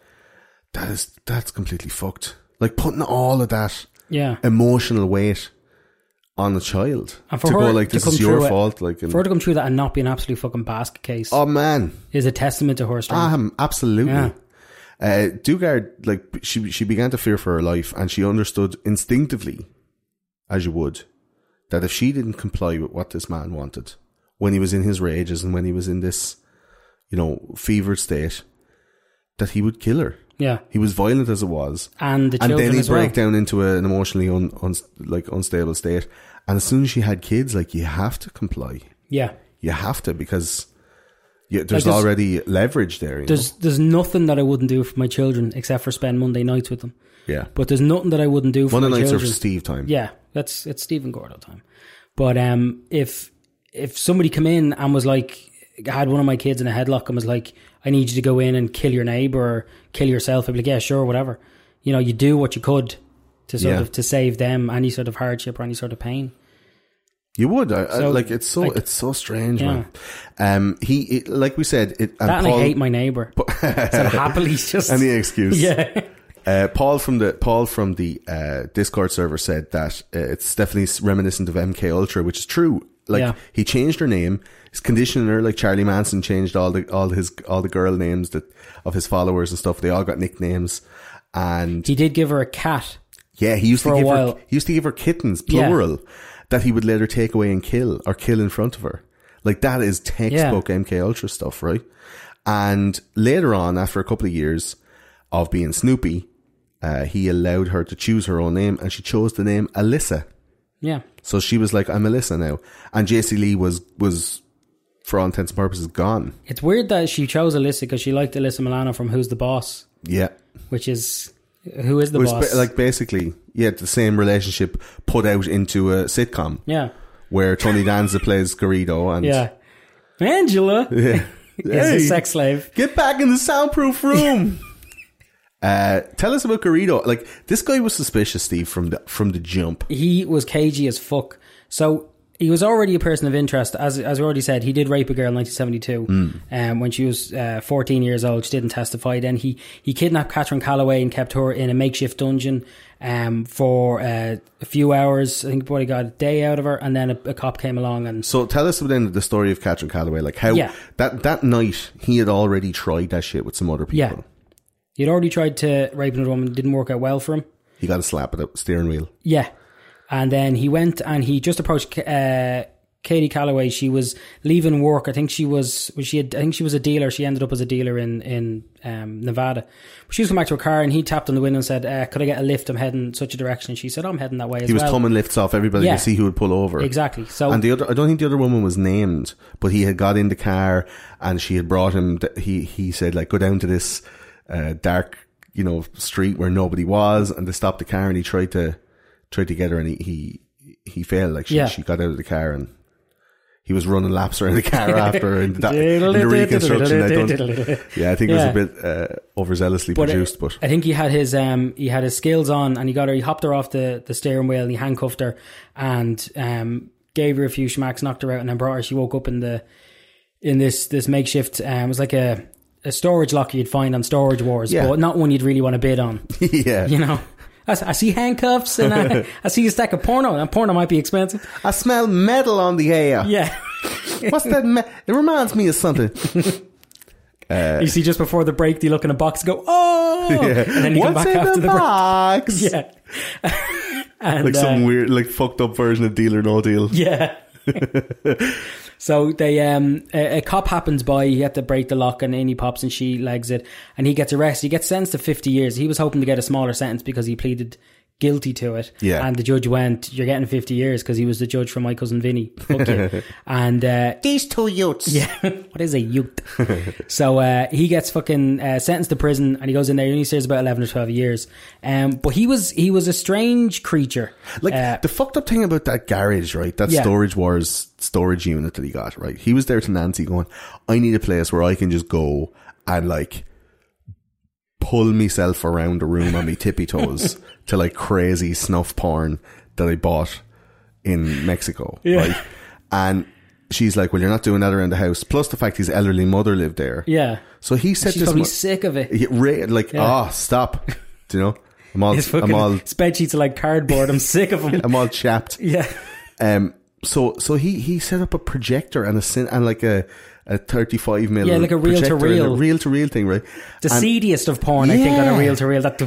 that is, that's completely fucked. Like putting all of that Yeah. emotional weight on the child And for to her go like to this is your it- fault like For her to come through that and not be an absolute fucking basket case oh man is a testament to her strength. um, absolutely Yeah. uh, Dugard like she she began to fear for her life and she understood instinctively as you would that if she didn't comply with what this man wanted when he was in his rages and when he was in this you know fevered state that he would kill her yeah. he was violent as it was And the and then he'd as well. break down into a, an emotionally un, un, like unstable state. And as soon as she had kids, like you have to comply. Yeah. You have to because you, there's Like, there's- already leverage there. You There's there's nothing that I wouldn't do for my children except for spend Monday nights with them. yeah. But there's nothing that I wouldn't do for Monday my nights are children. Steve time. Yeah, that's it's Stephen Gordo time. But um, if if somebody come in and was like had one of my kids in a headlock and was like, "I need you to go in and kill your neighbor or kill yourself," I'd be like, "Yeah, sure, whatever." You know, you do what you could to sort Yeah. of to save them any sort of hardship or any sort of pain. You would. I, I, like it's so like- it's so strange, Yeah. man. Um, he it, like we said, it That Paul, I hate my neighbor. so happily just any excuse. yeah, Uh, Paul from the Paul from the uh, Discord server said that uh, it's definitely reminiscent of MK Ultra, which is true. Like Yeah. he changed her name, his conditioning her like Charlie Manson changed all the all his all the girl names that of his followers and stuff. They all got nicknames, and he did give her a cat. yeah, he used to give her he used to give her kittens Yeah. plural that he would let her take away and kill or kill in front of her. Like that is textbook MK Ultra stuff, right? And later on, after a couple of years of being Snoopy, uh, he allowed her to choose her own name, and she chose the name Alyssa. Yeah, So she was like, "I'm Alyssa now," and Jaycee Lee was was, for all intents and purposes, gone. it's weird that she chose Alyssa because she liked Alyssa Milano from Who's the Boss, Yeah, which is who is the boss? ba- like basically, yeah, the same relationship put out into a sitcom yeah, where Tony Danza plays Garrido, and yeah. Angela yeah. is Hey. a sex slave. Get back in the soundproof room. uh, tell us about Garrido. Like this guy was suspicious, Steve, from the from the jump. He was cagey as fuck. So he was already a person of interest. As as we already said, he did rape a girl in 1972 um, when she was uh, 14 years old. She didn't testify. Then he, he kidnapped Catherine Callaway and kept her in a makeshift dungeon um, for uh, a few hours. I think he probably got a day out of her. And then a, a cop came along and So tell us then the story of Catherine Callaway. Like how Yeah. that that night he had already tried that shit with some other people. Yeah. He had already tried to rape another woman. Didn't work out well for him. He got a slap at the steering wheel. Yeah. And then he went and he just approached uh, Katie Callaway. She was leaving work. I think she was. She? A, I think she was a dealer. She ended up as a dealer in in um, Nevada. She was coming back to her car, and he tapped on the window and said, uh, "Could I get a lift? I'm heading such a direction." And she said, "I'm heading that way as He was well." coming lifts off everybody Yeah. to see who would pull over. exactly. So And the other, I don't think the other woman was named, but he had got in the car and she had brought him. He he said like go down to this uh, dark, you know, street where nobody was, and they stopped the car and he tried to tried to get her and he he, he failed. Like she Yeah. she got out of the car and he was running laps around the car after in, that, in the reconstruction. I don't, yeah, I think it was a bit uh, overzealously But, produced, but I think he had his um he had his skills on and he got her he hopped her off the, the steering wheel and he handcuffed her and um gave her a few schmacks, knocked her out and then brought her she woke up in the in this this makeshift um it was like a a storage locker you'd find on storage wars, Yeah. but not one you'd really want to bid on. yeah, You know. I, I see handcuffs and I, I see a stack of porno and porno might be expensive. I smell metal on the air. Yeah. What's that? Me- it reminds me of something. you see just before the break you look in a box and go, Oh and then you come What's back in after the, the break. box? Yeah. and, like uh, some weird, like fucked up version of Deal or No Deal. Yeah. So they um a, a cop happens by, he had to break the lock and in he pops and she legs it and he gets arrested. He gets sentenced to fifty years. He was hoping to get a smaller sentence because he pleaded guilty to it. Yeah. And the judge went, You're getting fifty years because he was the judge for my cousin Vinny. Fuck you. and uh These two youths. yeah, what is a youth? so uh, he gets fucking uh, sentenced to prison, and he goes in there. and he stays about eleven or twelve years. Um, but he was he was a strange creature. Like Uh, the fucked up thing about that garage, right? That Yeah. storage wars storage unit that he got, right? He was there to Nancy going, I need a place where I can just go and like pull myself around the room on my tippy toes to like crazy snuff porn that I bought in Mexico, Yeah. right? And she's like, Well, you're not doing that around the house. Plus the fact his elderly mother lived there. yeah, So he said she's this probably mo- sick of it. Ra- like, Yeah. ah, stop. Do you know? I'm all, I'm all, spreadsheets are like cardboard. I'm sick of them. I'm all chapped. yeah, Um, so, so he, he set up a projector and a cin- and like a, a 35 mil. Yeah, like a reel to reel. A reel to reel thing, right? the And- seediest of porn. I think on a reel to reel. That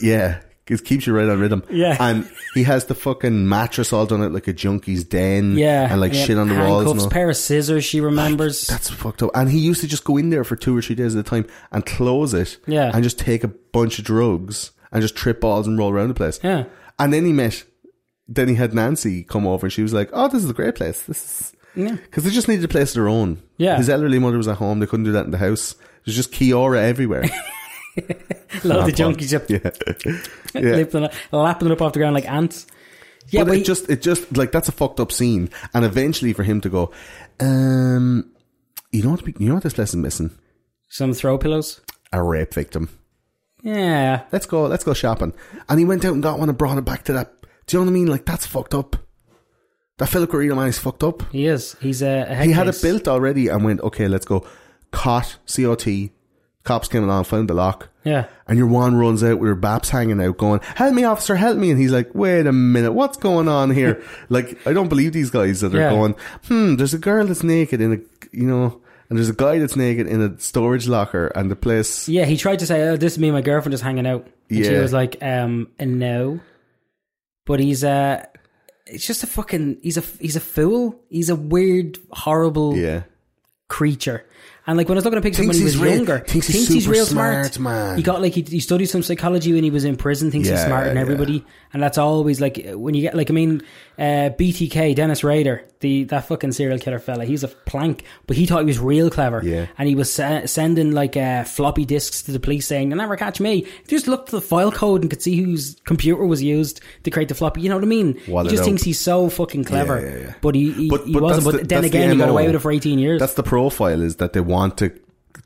Yeah. It keeps you right on rhythm. Yeah. And he has the fucking mattress all done out like a junkie's den. yeah, And like yeah, shit on the walls. And pair of scissors. She remembers. That's fucked up. And he used to just go in there for two or three days at a time and close it. Yeah. And just take a bunch of drugs and just trip balls and roll around the place. yeah, And then he met, then he had Nancy come over and she was like, oh, this is a great place. This is, yeah, because they just needed a place of their own. Yeah. His elderly mother was at home. They couldn't do that in the house. There's just Kiora everywhere. loads of Fun. junkies just yeah. yeah. it- lapping it up off the ground like ants. Yeah, but, but, it he- just, it just, like, that's a fucked up scene. And eventually for him to go, um, you know what, you know what this place is missing? some throw pillows. A rape victim. Yeah, Let's go, let's go shopping. And he went out and got one and brought it back to that. Do you know what I mean? Like, that's fucked up. That Philip Garrido man is fucked up. he is. He's a, a head He had it case. built already and went, okay, let's go. Caught, COT. Cops came along, found the lock. Yeah, And your one runs out with your baps hanging out going, help me officer, help me. And he's like, wait a minute, what's going on here? like, I don't believe these guys that are Yeah. going, hmm, there's a girl that's naked in a, you know, and there's a guy that's naked in a storage locker and the place, yeah. He tried to say, "Oh, this is me and my girlfriend just hanging out," and she was like, "Um, no." But he's uh it's just a fucking. He's a he's a fool. He's a weird, horrible yeah. creature. And like when I was looking at pictures Thinks when he was he's real- younger, thinks he's super real smart, smart. man. He got like he, he studied some psychology when he was in prison. Thinks he's Yeah, smarter than yeah. everybody, and that's always like when you get like I mean, uh, BTK Dennis Rader, the that fucking serial killer fella. He's a plank, but he thought he was real clever. Yeah. and he was se- sending like uh, floppy disks to the police saying, "They'll never catch me." If you just looked at the file code and could see whose computer was used to create the floppy. You know what I mean? He just thinks he's so fucking clever, Yeah, yeah, yeah. but he he, But- he but wasn't. that's But the- then that's the again, he got away with it for eighteen years. That's the profile is that they want to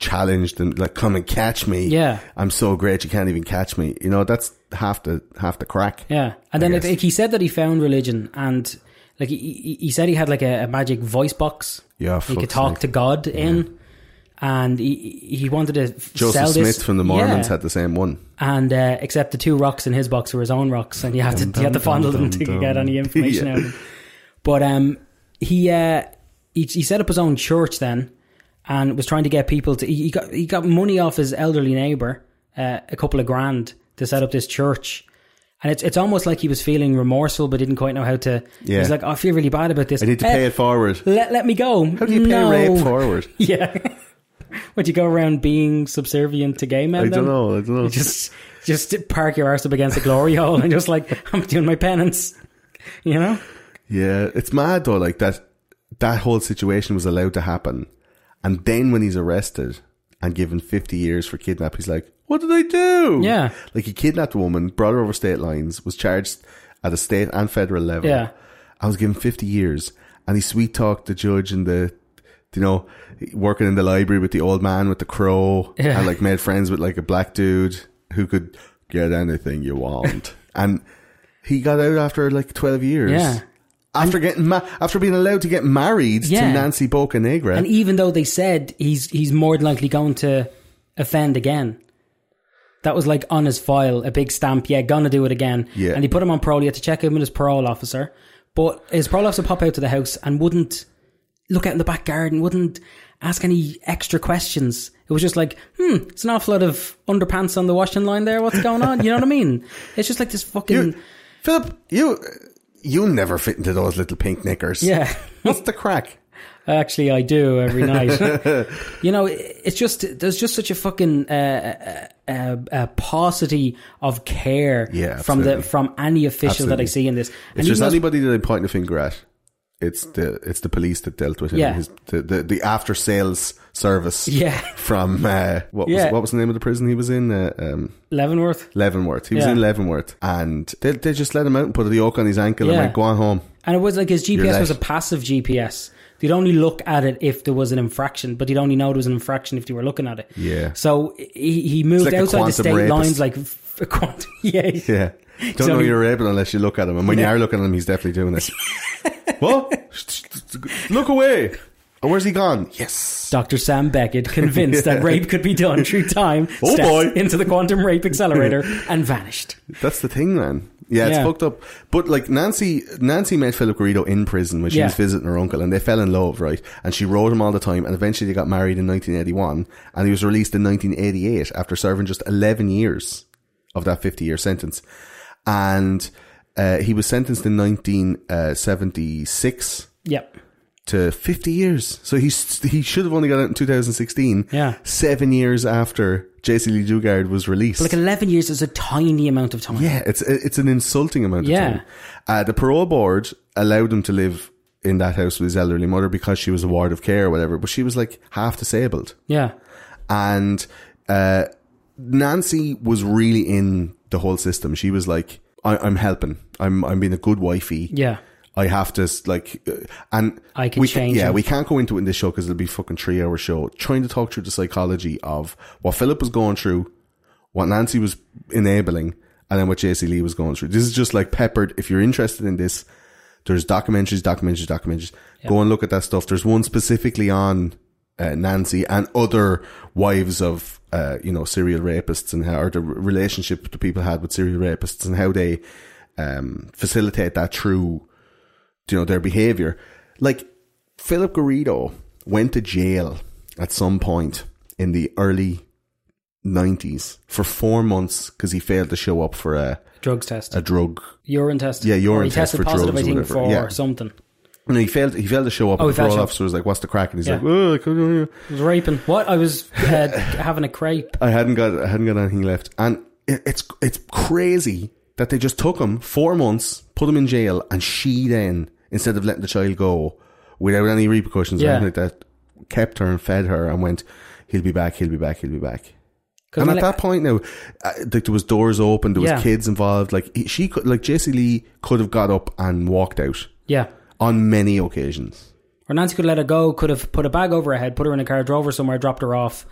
challenge them, like, come and catch me. Yeah. I'm so great, you can't even catch me. You know, that's half the, half the crack. Yeah, and then I like, like, he said that he found religion, and like he, he, said he had like a, a magic voice box. Yeah, he could talk sake. to God in, and he he wanted to Joseph sell Smith this from the Mormons Yeah. had the same one. and uh, except the two rocks in his box were his own rocks, and you had to you had to fondle them to dum, get any information Yeah. out of them. But um, he uh, he he set up his own church then, and was trying to get people to. He, he got he got money off his elderly neighbor, uh, a couple of grand to set up this church. And it's it's almost like he was feeling remorseful, but didn't quite know how to. Yeah. He's like, oh, I feel really bad about this. I need to Eh, pay it forward. Let let me go. How do you pay no. rape forward? Yeah. Would you go around being subservient to gay men? I then? don't know. I don't know. Just just park your arse up against a glory hole and just like I'm doing my penance. You know? Yeah, it's mad though. Like that, that whole situation was allowed to happen, and then when he's arrested and given fifty years for kidnap, he's like, "What did I do?" Yeah. like he kidnapped a woman, brought her over state lines, was charged at a state and federal level. Yeah. I was given fifty years, and he sweet talked the judge and the, you know, working in the library with the old man with the crow, Yeah. and like made friends with like a black dude who could get anything you want, and he got out after like twelve years. Yeah. After getting ma- after being allowed to get married Yeah. to Nancy Bocanegra. And even though they said he's he's more than likely going to offend again. That was like on his file, a big stamp, yeah, gonna do it again. Yeah. And he put him on parole, he had to check him with his parole officer. But his parole officer pop out to the house and wouldn't look out in the back garden, wouldn't ask any extra questions. It was just like, hmm, it's an awful lot of underpants on the washing line there. What's going on? You know what I mean? It's just like this fucking you, Philip, you you never fit into those little pink knickers. Yeah. What's the crack? Actually, I do every night. you know, it's just there's just such a fucking uh, uh, uh, paucity of care Yeah, from the from any official that I see in this. It's just anybody that I point the finger at. It's the it's the police that dealt with him. Yeah. His, the, the the after sales service. Yeah. From uh, what was what was the name of the prison he was in? Uh, um, Leavenworth, Leavenworth. He was Yeah. in Leavenworth, and they they just let him out and put a yoke on his ankle and went, "Go on home." and it was like his GPS was a passive GPS. They'd only look at it if there was an infraction, but they'd only know there was an infraction if they were looking at it. Yeah. So he, he moved like outside the state rapist. lines, like f- a quantum. Yeah, Yeah. Don't So know you're raping unless you look at him. And when you are looking at him, he's definitely doing this. what? Look away. Oh, where's he gone? Yes. Dr. Sam Beckett, convinced that rape could be done through time, Oh, stepped boy. into the quantum rape accelerator and vanished. That's the thing, man. Yeah, it's Yeah. fucked up. But like Nancy, Nancy met Philip Garrido in prison when she Yeah. was visiting her uncle, and they fell in love, right? And she wrote him all the time, and eventually they got married in 1981, and he was released in 1988 after serving just 11 years of that 50 year sentence, and uh, he was sentenced in 1976 Yep. To 50 years. So he's, he should have only got out in 2016. Yeah. Seven years after Jaycee Lee Dugard was released. Like 11 years is a tiny amount of time. yeah, it's, it's an insulting amount of Yeah. time. Uh, the parole board allowed him to live in that house with his elderly mother because she was a ward of care or whatever, but she was like half disabled. Yeah. And, uh, Nancy was really in the whole system. She was like, I, I'm helping. I'm, I'm being a good wifey. Yeah. I have to like, uh, and I can we change yeah, him. we can't go into it in this show because it'll be a fucking three hour show. Trying to talk through the psychology of what Philip was going through, what Nancy was enabling, and then what Jaycee Lee was going through. This is just like peppered. If you're interested in this, there's documentaries, documentaries, documentaries. Go and look at that stuff. There's one specifically on uh, Nancy and other wives of, uh, you know, serial rapists and how, or the relationship the people had with serial rapists and how they, um, facilitate that through, you know, their behavior. Like, Philip Garrido went to jail at some point in the early 90s for four months because he failed to show up for a, Drugs test. a drug. urine test. Yeah, urine test for positive, drugs I or think, for Yeah. something. No, he failed. He failed to show up. Oh, and the parole officer was like, "What's the crack?" And he's Yeah. like, "Oh, I was raping. What? I was uh, having a crepe. I hadn't got. I hadn't got anything left." And it, it's it's crazy that they just took him four months, put him in jail, and she then instead of letting the child go without any repercussions or anything like that, kept her and fed her and went, "He'll be back. He'll be back. He'll be back. And at I- that point now, uh, like there was doors open, there was Yeah. kids involved. Like she could, like Jaycee Lee could have got up and walked out yeah. on many occasions. Or Nancy could let her go, could have put a bag over her head, put her in a car, drove her somewhere, dropped her off.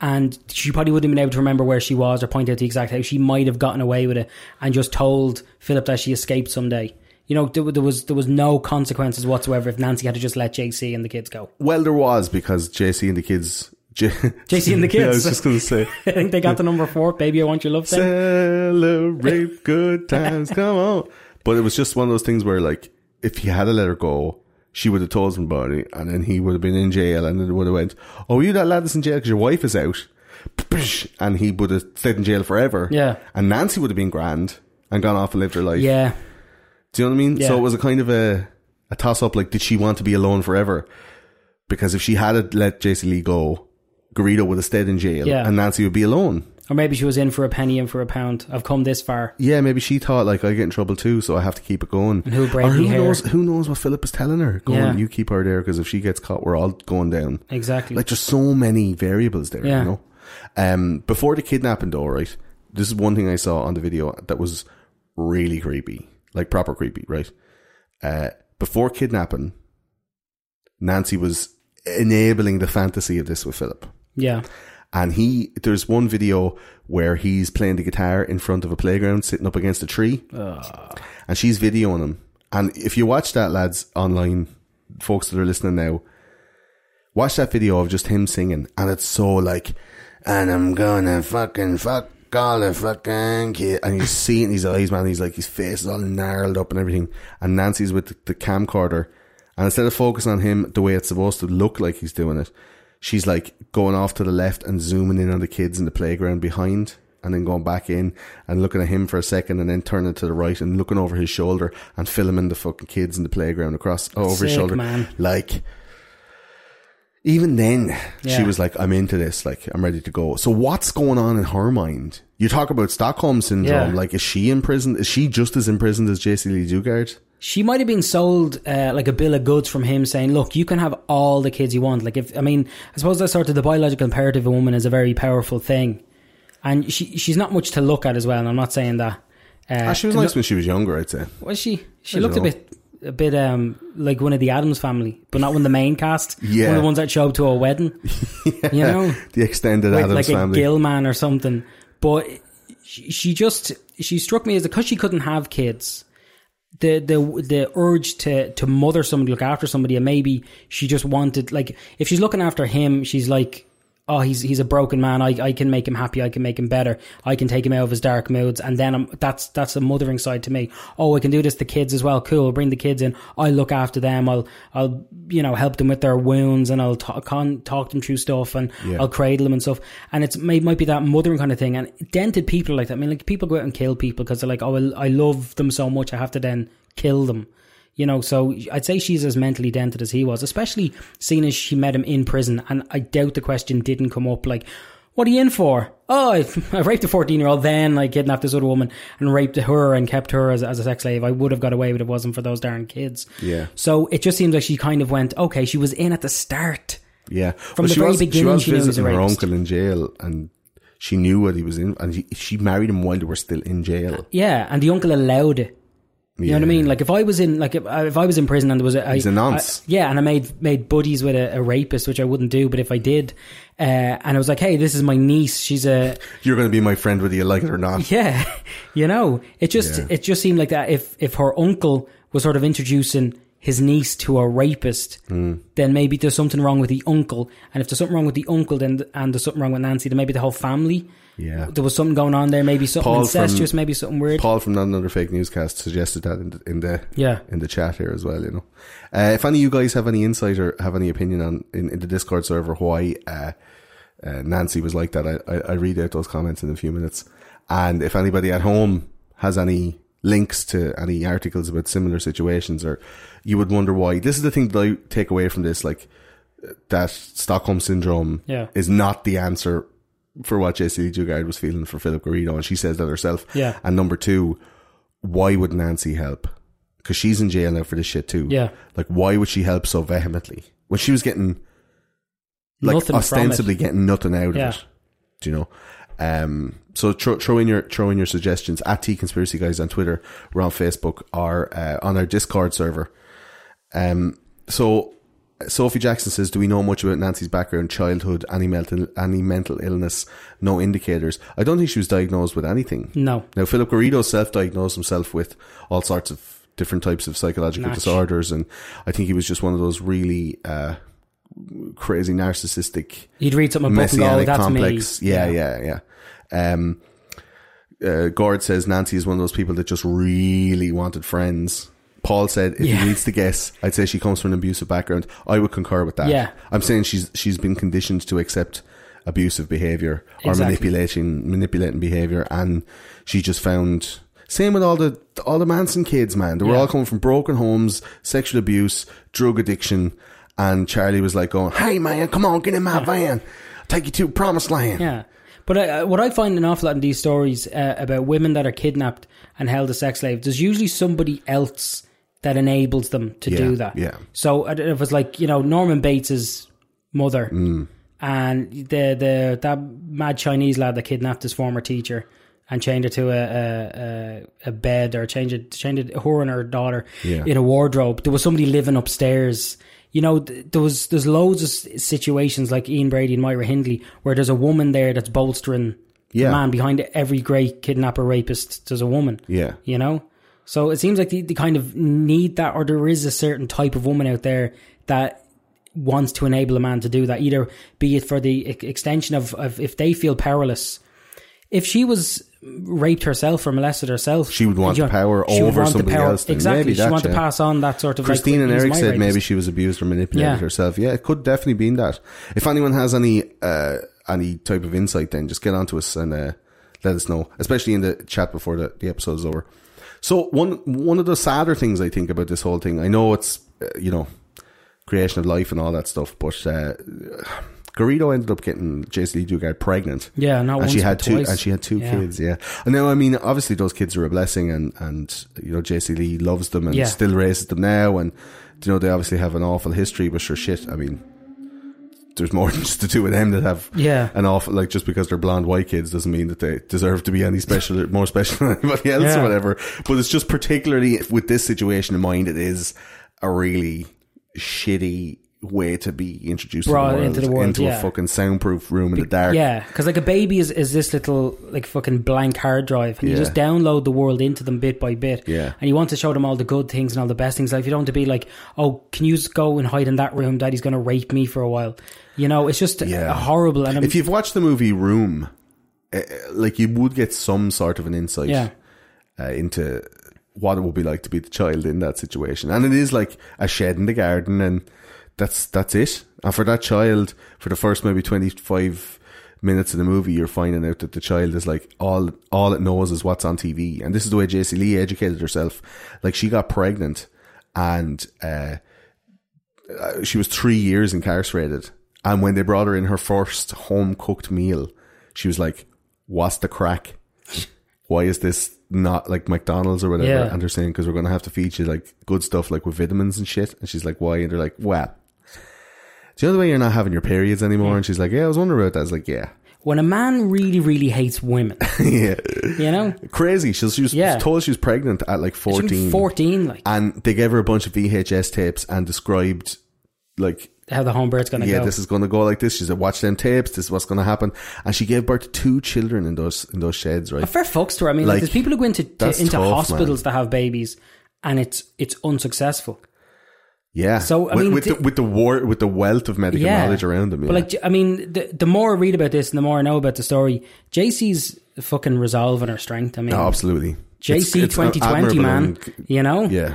And she probably wouldn't have been able to remember where she was or point out the exact house. She might have gotten away with it and just told Philip that she escaped someday. You know, there, there was there was no consequences whatsoever if Nancy had to just let Jaycee and the kids go. Well, there was because Jaycee and the kids. J- Jaycee and the Yeah, I kids. was just going to say, I think they got the number four, baby, I want your love thing. celebrate good times, come on. But it was just one of those things where, like, if he had to let her go, she would have told somebody, and then he would have been in jail, and it would have went, "Oh, you that lad that's in jail because your wife is out," and he would have stayed in jail forever. Yeah. and Nancy would have been grand, and gone off and lived her life. Yeah. Do you know what I mean? Yeah. So it was a kind of a, a toss up. Like, did she want to be alone forever? Because if she had let Jaycee Lee go, Garrido would have stayed in jail Yeah. and Nancy would be alone. Or maybe she was in for a penny and for a pound. I've come this far. Yeah, maybe she thought like I get in trouble too, so I have to keep it going. And who'll break or who me hair? knows? Who knows what Philip is telling her? Going, Yeah. you keep her there because if she gets caught, we're all going down. Exactly. Like there's so many variables there, Yeah. you know. Um, before the kidnapping, though, right? This is one thing I saw on the video that was really creepy, like proper creepy, right? Uh, before kidnapping, Nancy was enabling the fantasy of this with Philip. yeah. And he, there's one video where he's playing the guitar in front of a playground, sitting up against a tree, and she's videoing him. And if you watch that, lads, online, folks that are listening now, watch that video of just him singing, and it's so like, and I'm gonna fucking fuck all the fucking kid, and you see it in his eyes, man. He's like, his face is all gnarled up and everything. And Nancy's with the, the camcorder, and instead of focusing on him the way it's supposed to look like he's doing it, she's like going off to the left and zooming in on the kids in the playground behind. And then going back in and looking at him for a second and then turning to the right and looking over his shoulder and filming the fucking kids in the playground across over his shoulder. man. Like, even then, she was like, I'm into this. Like, I'm ready to go. So what's going on in her mind? You talk about Stockholm syndrome. Yeah. Like, is she imprisoned? Is she just as imprisoned as Jaycee Lee Dugard? She might have been sold uh, like a bill of goods from him saying, look, you can have all the kids you want. Like, if, I mean, I suppose that's sort of the biological imperative of a woman is a very powerful thing. And she she's not much to look at as well, and I'm not saying that. Uh, Ah, she was nice look- when she was younger, I'd say. Was she? She I looked a bit, a bit um like one of the Addams family, but not one of the main cast. Yeah. one of the ones that show up to a wedding. You know, The extended Addams like family. a Gilman or something. But she, she just she struck me as because she couldn't have kids. The the the urge to to mother somebody, look after somebody, and maybe she just wanted like if she's looking after him, she's like. Oh, he's he's a broken man. I, I can make him happy. I can make him better. I can take him out of his dark moods, and then I'm, that's that's a mothering side to me. Oh, I can do this to kids as well. Cool. Bring the kids in. I'll look after them. I'll I'll you know help them with their wounds, and I'll talk con, talk them through stuff, and Yeah. I'll cradle them and stuff. And it's may might be that mothering kind of thing. And dented people like that. I mean, like people go out and kill people because they're like, oh, well, I love them so much, I have to then kill them. You know, so I'd say she's as mentally dented as he was, especially seeing as she met him in prison. And I doubt the question didn't come up like, what are you in for? Oh, I, I raped a 14 year old, then I kidnapped this other woman and raped her and kept her as, as a sex slave. I would have got away but it wasn't for those darn kids. Yeah. So it just seems like she kind of went, okay, she was in at the start. Yeah. From Well, the very was, beginning, she was she knew he was a visiting her uncle in jail and she knew what he was in and she, she married him while they were still in jail. Yeah, and the uncle allowed it. You know what I mean? Like if I was in, like if, if I was in prison and there was a, He's a I- nonce. I- yeah, and I made made buddies with a, a rapist, which I wouldn't do, but if I did, uh, and I was like, hey, this is my niece. She's a You're going to be my friend whether you like it or not. yeah, you know, it just Yeah. it just seemed like that. If if her uncle was sort of introducing his niece to a rapist, Hmm. then maybe there's something wrong with the uncle, and if there's something wrong with the uncle, then and there's something wrong with Nancy, then maybe the whole family. Yeah. There was something going on there, maybe something Paul from- incestuous, maybe something weird. Paul from Not Another Fake Newscast suggested that in the, in the Yeah. in the chat here as well. You know, uh, if any of you guys have any insight or have any opinion on in, in the Discord server why uh, uh, Nancy was like that, I, I I read out those comments in a few minutes. And if anybody at home has any links to any articles about similar situations, or you would wonder why, this is the thing that I take away from this, like that Stockholm syndrome Yeah. is not the answer for what Jaycee Dugard was feeling for Philip Garrido, and she says that herself. Yeah. And number two, why would Nancy help? Because she's in jail now for this shit too. Yeah. Like, why would she help so vehemently when she was getting like Nothing ostensibly getting nothing out Yeah. of it? Do you know? Um, so throw, throw in your throw in your suggestions at T Conspiracy Guys on Twitter, we're on Facebook, or uh, on our Discord server. Um, so Sophie Jackson says, "Do we know much about Nancy's background, childhood, any mental any mental illness? No indicators. I don't think she was diagnosed with anything. No. Now, Philip Garrido self-diagnosed himself with all sorts of different types of psychological Natch. disorders, and I think he was just one of those really uh, crazy narcissistic You'd read something in a book and go, messianic that's complex. me. Yeah, yeah, yeah. Um, uh, Gord says Nancy is one of those people that just really wanted friends. Paul said if Yeah. he needs to guess, I'd say she comes from an abusive background. I would concur with that. Yeah. I'm saying she's she's been conditioned to accept abusive behavior or Exactly. manipulating manipulating behavior, and she just found Same with all the all the Manson kids, man. They were Yeah. all coming from broken homes, sexual abuse, drug addiction, and Charlie was like going, "Hey man, come on, get in my van, take you to promised land." Yeah. But uh, what I find an awful lot in these stories uh, about women that are kidnapped and held as sex slaves, there's usually somebody else that enables them to Yeah, do that. yeah. So it was like you know Norman Bates's mother Mm. and the the that mad Chinese lad that kidnapped his former teacher and chained her to a a, a, bed or changed it chained it, her and her daughter Yeah. in a wardrobe. There was somebody living upstairs. You know, there was there's loads of situations like Ian Brady and Myra Hindley where there's a woman there that's bolstering Yeah. the man behind every great kidnapper rapist. There's a woman. Yeah. You know, so it seems like they, they kind of need that, or there is a certain type of woman out there that wants to enable a man to do that. Either be it for the extension of, of if they feel powerless. If she was raped herself or molested herself, She would want the power over somebody power- else then. Exactly, Maybe she that, want to pass on that sort of. Christine like, and Eric said maybe she was abused or manipulated Yeah. herself. Yeah, it could definitely be in that. If anyone has any uh, any type of insight, then just get on to us and uh, let us know, especially in the chat before the, the episode is over. So one one of the sadder things I think about this whole thing, I know it's uh, you know creation of life and all that stuff, but uh, Garrido ended up getting Jaycee Lee Dugard pregnant. Yeah, not and once she had two, twice. and she had two Yeah. kids. Yeah, and now I mean, obviously those kids are a blessing, and and you know Jaycee Lee loves them and Yeah. still raises them now, and you know they obviously have an awful history, but sure shit. I mean, there's more than just the two of them that have Yeah. an awful like just because they're blonde white kids doesn't mean that they deserve to be any special more special than anybody else Yeah. or whatever. But it's just particularly with this situation in mind, it is a really shitty way to be introduced Brought to the world, into the world, into yeah. a fucking soundproof room in the dark. Yeah, because like a baby is, is this little like fucking blank hard drive, and you just download the world into them bit by bit. Yeah. and you want to show them all the good things and all the best things. Like you don't want to be like, oh, can you just go and hide in that room? Daddy's going to rape me for a while. You know, it's just Yeah. a horrible. And I'm, If you've watched the movie Room, uh, like you would get some sort of an insight Yeah. uh, into what it would be like to be the child in that situation. And it is like a shed in the garden, and that's that's it. And for that child, for the first maybe twenty five minutes of the movie, you're finding out that the child is like all all it knows is what's on TV, and this is the way Jaycee Lee educated herself. Like she got pregnant, and uh, uh, she was three years incarcerated. And when they brought her in her first home cooked meal, she was like, "What's the crack? Why is this not like McDonald's or whatever?" Yeah. And they're saying because we're going to have to feed you like good stuff like with vitamins and shit. And she's like, "Why?" And they're like, "Well, do you know the way you're not having your periods anymore?" And she's like, "Yeah, I was wondering about that." I was like, "Yeah, when a man really, really hates women, yeah, you know, crazy." She was, she was Yeah. told she was pregnant at like She's fourteen, fourteen, like and they gave her a bunch of VHS tapes and described like how the home bird's going to go, yeah, go. this is going to go like this. She said, watch them tapes. This is what's going to happen. And she gave birth to two children in those in those sheds, right? a fair fucks to her. I mean, like, Like, there's people who go into to, that's into tough, hospitals to have babies, and it's it's unsuccessful. Yeah. So, I with, mean, with, the- the, with the war, with the wealth of medical knowledge around them, yeah. But like, I mean, the, the more I read about this and the more I know about the story, Jaycee's fucking resolve and her strength. I mean, no, absolutely. Jaycee twenty twenty man, and- you know, yeah,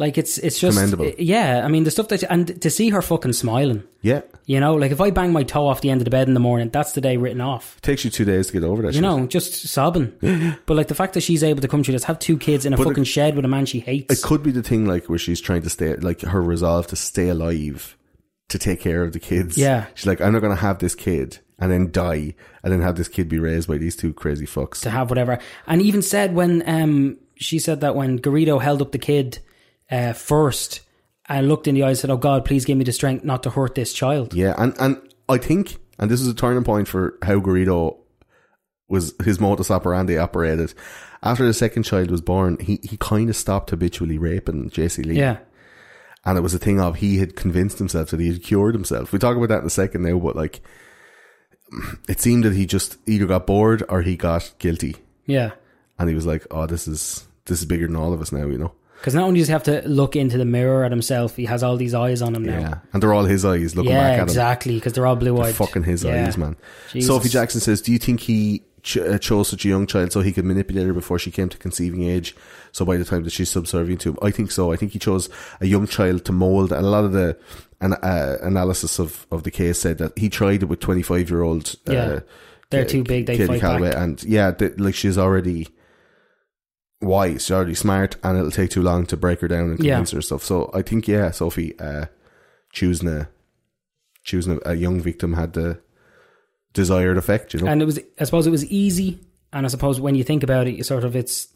like it's it's just Commendable. yeah. I mean, the stuff that and to see her fucking smiling, yeah. you know, like if I bang my toe off the end of the bed in the morning, that's the day written off. takes you two days to get over that. You shit. know, just sobbing. but like the fact that she's able to come through this, have two kids in a But fucking it- shed with a man she hates. it could be the thing like where she's trying to stay, like her resolve to stay alive, to take care of the kids. Yeah. she's like, I'm not going to have this kid and then die, and then have this kid be raised by these two crazy fucks. to have whatever. And even said when um she said that when Garrido held up the kid uh, first and looked in the eyes and said, "Oh God, please give me the strength not to hurt this child." Yeah, and and I think, and this is a turning point for how Garrido was his modus operandi operated. After the second child was born, he he kind of stopped habitually raping Jaycee Lee. Yeah, and it was a thing of he had convinced himself that he had cured himself. We talk about that in a second now, but like, it seemed that he just either got bored or he got guilty, yeah. and he was like, "Oh, this is this is bigger than all of us now," you know. Because not only does he have to look into the mirror at himself, he has all these eyes on him now. Yeah, and they're all his eyes looking Yeah, back at him. exactly. Because they're all blue They're eyed. fucking his Yeah. eyes, man. Jesus. Sophie Jackson says, "Do you think he ch- uh, chose such a young child so he could manipulate her before she came to conceiving age? So by the time that she's subservient to him, I think so. I think he chose a young child to mold, and a lot of the an, uh, analysis of of the case said that he tried it with twenty five year old. Yeah. Uh, They're K- too big, they Katie fight Callaway, back. and yeah, they, like she's already why she's already smart and it'll take too long to break her down and Yeah. convince her of stuff. So I think yeah, Sophie uh, choosing a choosing a, a young victim had the desired effect. You know, and it was I suppose it was easy, and I suppose when you think about it, you sort of it's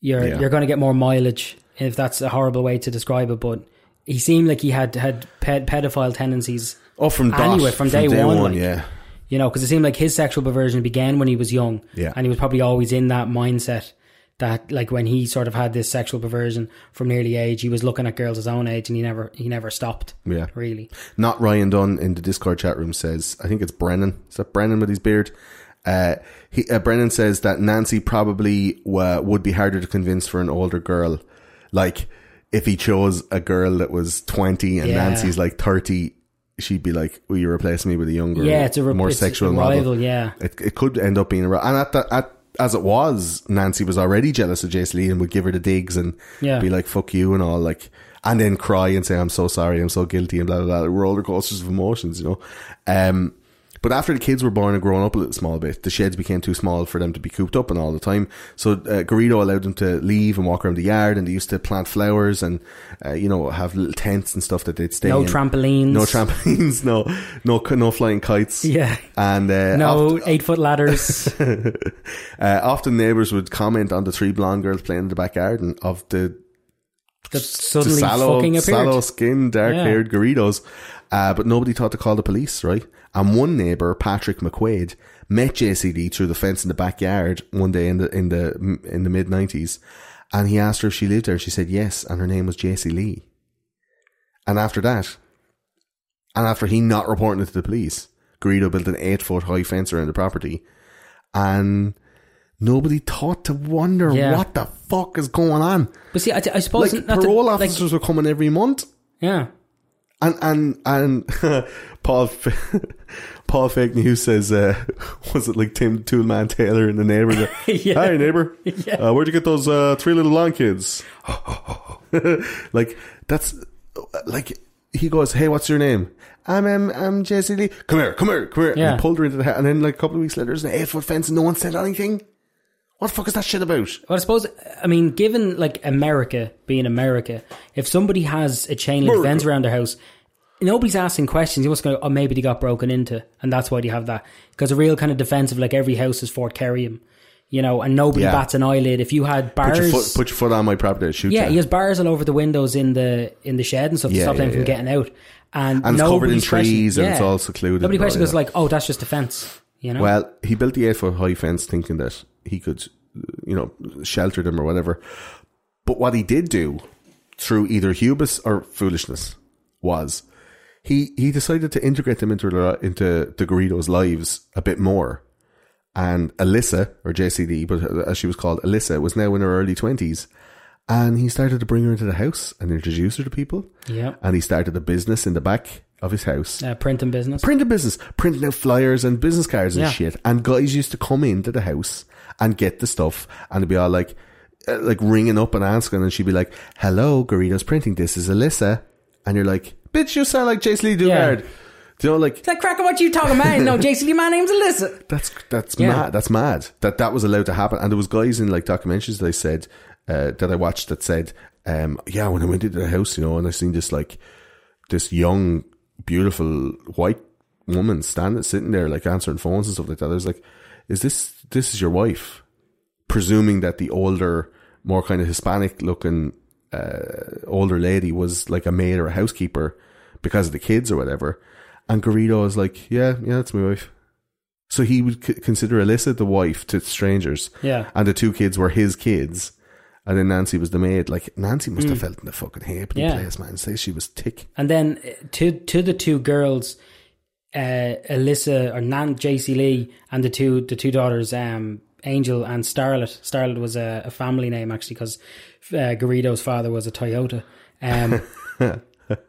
you're Yeah. you're going to get more mileage if that's a horrible way to describe it, but. He seemed like he had had ped- pedophile tendencies, oh, from Anyway, from day one, like- yeah, you know, because it seemed like his sexual perversion began when he was young, Yeah. and he was probably always in that mindset that, like, when he sort of had this sexual perversion from an early age, he was looking at girls his own age, and he never he never stopped. yeah. Really, Not Ryan Dunn in the Discord chat room says, I think it's Brennan. Is that Brennan with his beard? Uh, he, uh, Brennan says that Nancy probably uh, would be harder to convince for an older girl. Like, if he chose a girl that was 20 and Yeah. Nancy's like 30, she'd be like, will you replace me with a younger, yeah, it's a re- more it's sexual a model? rival, yeah, It, it could end up being a ri- And at, the, at as it was, Nancy was already jealous of Jaycee Lee and would give her the digs and Yeah. be like, fuck you and all, like, and then cry and say, I'm so sorry, I'm so guilty and blah, blah, blah. We're roller coasters of emotions, you know. Um, but after the kids were born and grown up a little small bit, the sheds became too small for them to be cooped up and all the time. So uh, Garrido allowed them to leave and walk around the yard, and they used to plant flowers and uh, you know have little tents and stuff that they'd stay no in. trampolines, no trampolines, no no no flying kites, yeah, and uh, no eight foot ladders, uh, often neighbours would comment on the three blonde girls playing in the back garden of the, that the suddenly sallow, fucking appeared. sallow skin, dark haired Garridos. Uh, but nobody thought to call the police, right? And one neighbour, Patrick McQuaid, met JCD through the fence in the backyard one day in the in the in the mid nineties, and he asked her if she lived there. She said yes, and her name was Jaycee Lee. And after that, and after he not reporting it to the police, Garrido built an eight foot high fence around the property, and nobody thought to wonder Yeah. what the fuck is going on. But see, I, I suppose Like not to- parole like, officers were coming every month. yeah, And and and Paul Paul Fake News says, uh, was it like Tim Toolman Taylor in the neighborhood? Yeah. Hi neighbor, uh, where'd you get those uh, three little blonde kids? like that's like he goes, hey, what's your name? I'm um, I'm Jaycee Lee. Come here, come here, come here. And he pulled her into the house, and then like a couple of weeks later, there's an eight foot fence, and no one said anything. What the fuck is that shit about? Well, I suppose, I mean, given like America being America, if somebody has a chain link America. fence around their house, nobody's asking questions. You must go, oh, maybe they got broken into, and that's why they have that. Because a real kind of defensive, like every house is Fort Kerriam, you know, and nobody Yeah. bats an eyelid. If you had bars, Put your foot, put your foot on my property, I'll shoot yeah, you. he has bars all over the windows in the in the shed and stuff to Yeah, stop them yeah, from yeah. getting out. And, And it's covered in nobody's trees and it's all secluded Nobody and all, questions goes yeah. like, oh, that's just a fence, you know. Well, he built the eight foot high fence thinking that he could, you know, shelter them or whatever. But what he did do through either hubris or foolishness was he, he decided to integrate them into, into the Garridos' lives a bit more. And Alyssa, or JCD, but as she was called, Alyssa, was now in her early 20s. And he started to bring her into the house and introduce her to people. yeah, And he started a business in the back of his house uh, printing business. printing business, printing out flyers and business cards and Yeah. shit. And guys used to come into the house and get the stuff and be all like, uh, like ringing up and asking, and she'd be like, "Hello, Garridos Printing. This is Alyssa," and you're like, "Bitch, you sound like Jaycee Lee Dugard." Do you know, like It's like cracker, what you talking about? no, JCD, my name's Alyssa. that's that's Yeah. mad. That's mad that that was allowed to happen. And there was guys in like documentaries that I said uh, that I watched that said, um, "Yeah, when I went into the house, you know, and I seen this like this young, beautiful white woman standing sitting there like answering phones and stuff like that." I was like, "Is this this is your wife?" Presuming that the older, more kind of Hispanic looking uh, older lady was like a maid or a housekeeper because of the kids or whatever. And Garrido was like, "Yeah, yeah, that's my wife." So he would c- consider Alyssa the wife to strangers, Yeah. and the two kids were his kids, and then Nancy was the maid. Like Nancy must have felt in the fucking Hmm. Yeah. the place, man. Say she was tick. And then uh, to to the two girls, uh, Alyssa or Nan Jaycee Lee and the two the two daughters, um, Angel and Starlet. Starlet was a, a family name actually because uh, Garrido's father was a Toyota. Um,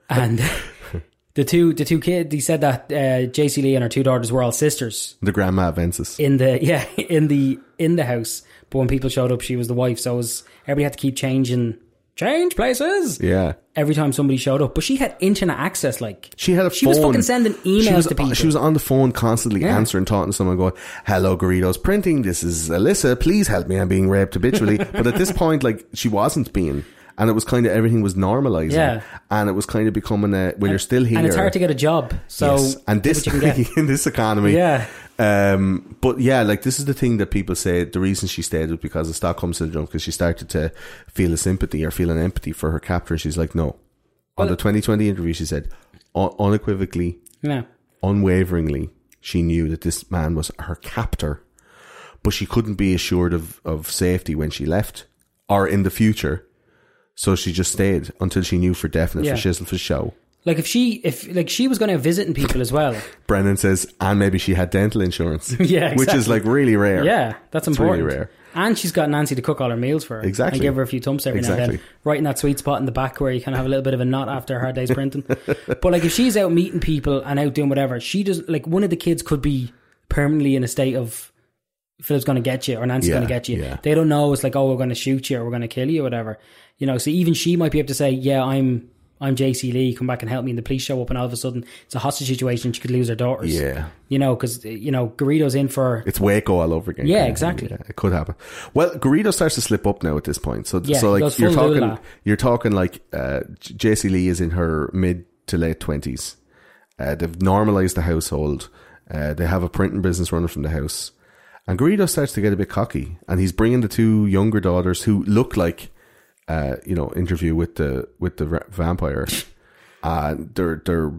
and the two the two kids, he said that uh, Jaycee Lee and her two daughters were all sisters The grandma Ventus. in the yeah in the in the house. But when people showed up, she was the wife. So it was, everybody had to keep changing change places. Yeah. Every time somebody showed up, but she had internet access. Like She had a she phone. was fucking sending emails she was, to people. She was on the phone constantly Yeah. answering, talking to someone, going, "Hello, Garrido's printing. This is Alyssa. Please help me. I'm being raped habitually." but at this point, like she wasn't being, and it was kind of everything was normalizing, Yeah. and it was kind of becoming a. Well, you're still here, and it's hard to get a job. So Yes. and this what you can get. in this economy, Yeah. Um, but yeah, like this is the thing that people say. The reason she stayed was because of Stockholm syndrome, because she started to feel a sympathy or feel an empathy for her captor. She's like, no. On the 2020 interview, she said un- unequivocally, yeah. unwaveringly, she knew that this man was her captor, but she couldn't be assured of, of safety when she left or in the future. So she just stayed until she knew for definite Yeah. for shizzle for show. Like if she if like she was going to visiting people as well. Brennan says, and maybe she had dental insurance. Yeah, Which is like really rare. Yeah, that's It's really rare. And she's got Nancy to cook all her meals for her. Exactly. And give her a few thumps every now and then. Right in that sweet spot in the back where you kind of have a little bit of a knot after a hard day's printing. but like if she's out meeting people and out doing whatever, she does like one of the kids could be permanently in a state of Philip's going to get you or Nancy's Yeah, going to get you. yeah. They don't know. It's like, oh, we're going to shoot you or we're going to kill you or whatever. You know, so even she might be able to say, yeah, I'm I'm Jaycee Lee, come back and help me. And the police show up and all of a sudden it's a hostage situation. She could lose her daughters. Yeah. You know, because, you know, Garrido's in for It's Waco all over again. Yeah, exactly. Yeah, it could happen. Well, Garrido starts to slip up now at this point. So, Yeah, so like you're talking, Lula. you're talking like uh, Jaycee Lee is in her mid to late twenties. Uh, they've normalized the household. Uh, they have a printing business running from the house, and Garrido starts to get a bit cocky, and he's bringing the two younger daughters who look like, uh, you know, interview with the with the ra- vampire. Uh, they're they're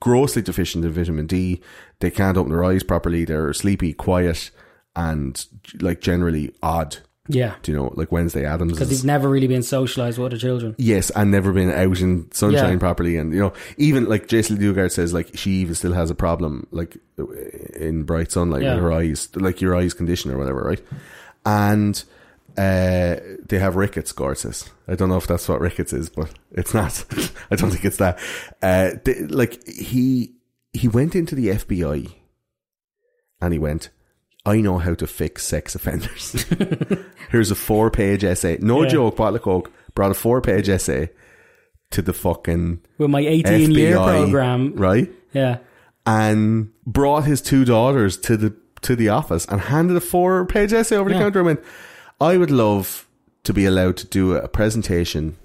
grossly deficient in vitamin D. They can't open their eyes properly. They're sleepy, quiet, and like generally odd. yeah. Do you know, like Wednesday Addams? Because he's never really been socialized with other children. Yes, and never been out in sunshine Yeah. properly, and you know, even like Jaycee Dugard says, like she even still has a problem, like in bright sunlight Yeah. with her eyes, like your eyes condition or whatever, right? And uh, they have rickets, Gord says. I don't know if that's what rickets is, but it's not. I don't think it's that. Uh, they, like he he went into the FBI, and he went. I know how to fix sex offenders. Here's a four page essay. No Yeah. joke, bottle of coke. Brought a four page essay to the fucking With my 18 year FBI, program. right? Yeah. And brought his two daughters to the to the office and handed a four page essay over the Yeah. counter and went, I would love to be allowed to do a presentation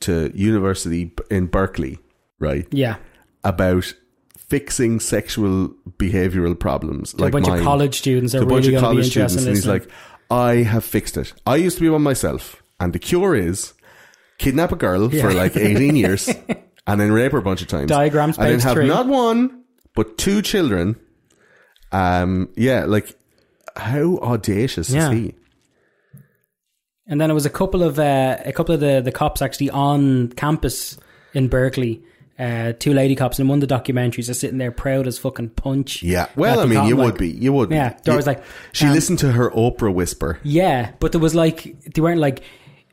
to university in Berkeley, right? Yeah. About fixing sexual behavioral problems a like a bunch mine of college students are to a bunch really of to college students, and he's like, "I have fixed it. I used to be one myself, and the cure is kidnap a girl for like eighteen years, and then rape her a bunch of times, Diagrams and then have three. not one but two children. Um, yeah, like how audacious Yeah. is he? And then it was a couple of uh, a couple of the, the cops actually on campus in Berkeley. Uh, two lady cops in one of the documentaries are sitting there proud as fucking punch. Yeah, well, I mean, you cop, would be, you would. be. Yeah, Dora's You- like, she um, listened to her Oprah whisper. Yeah, but there was like they weren't like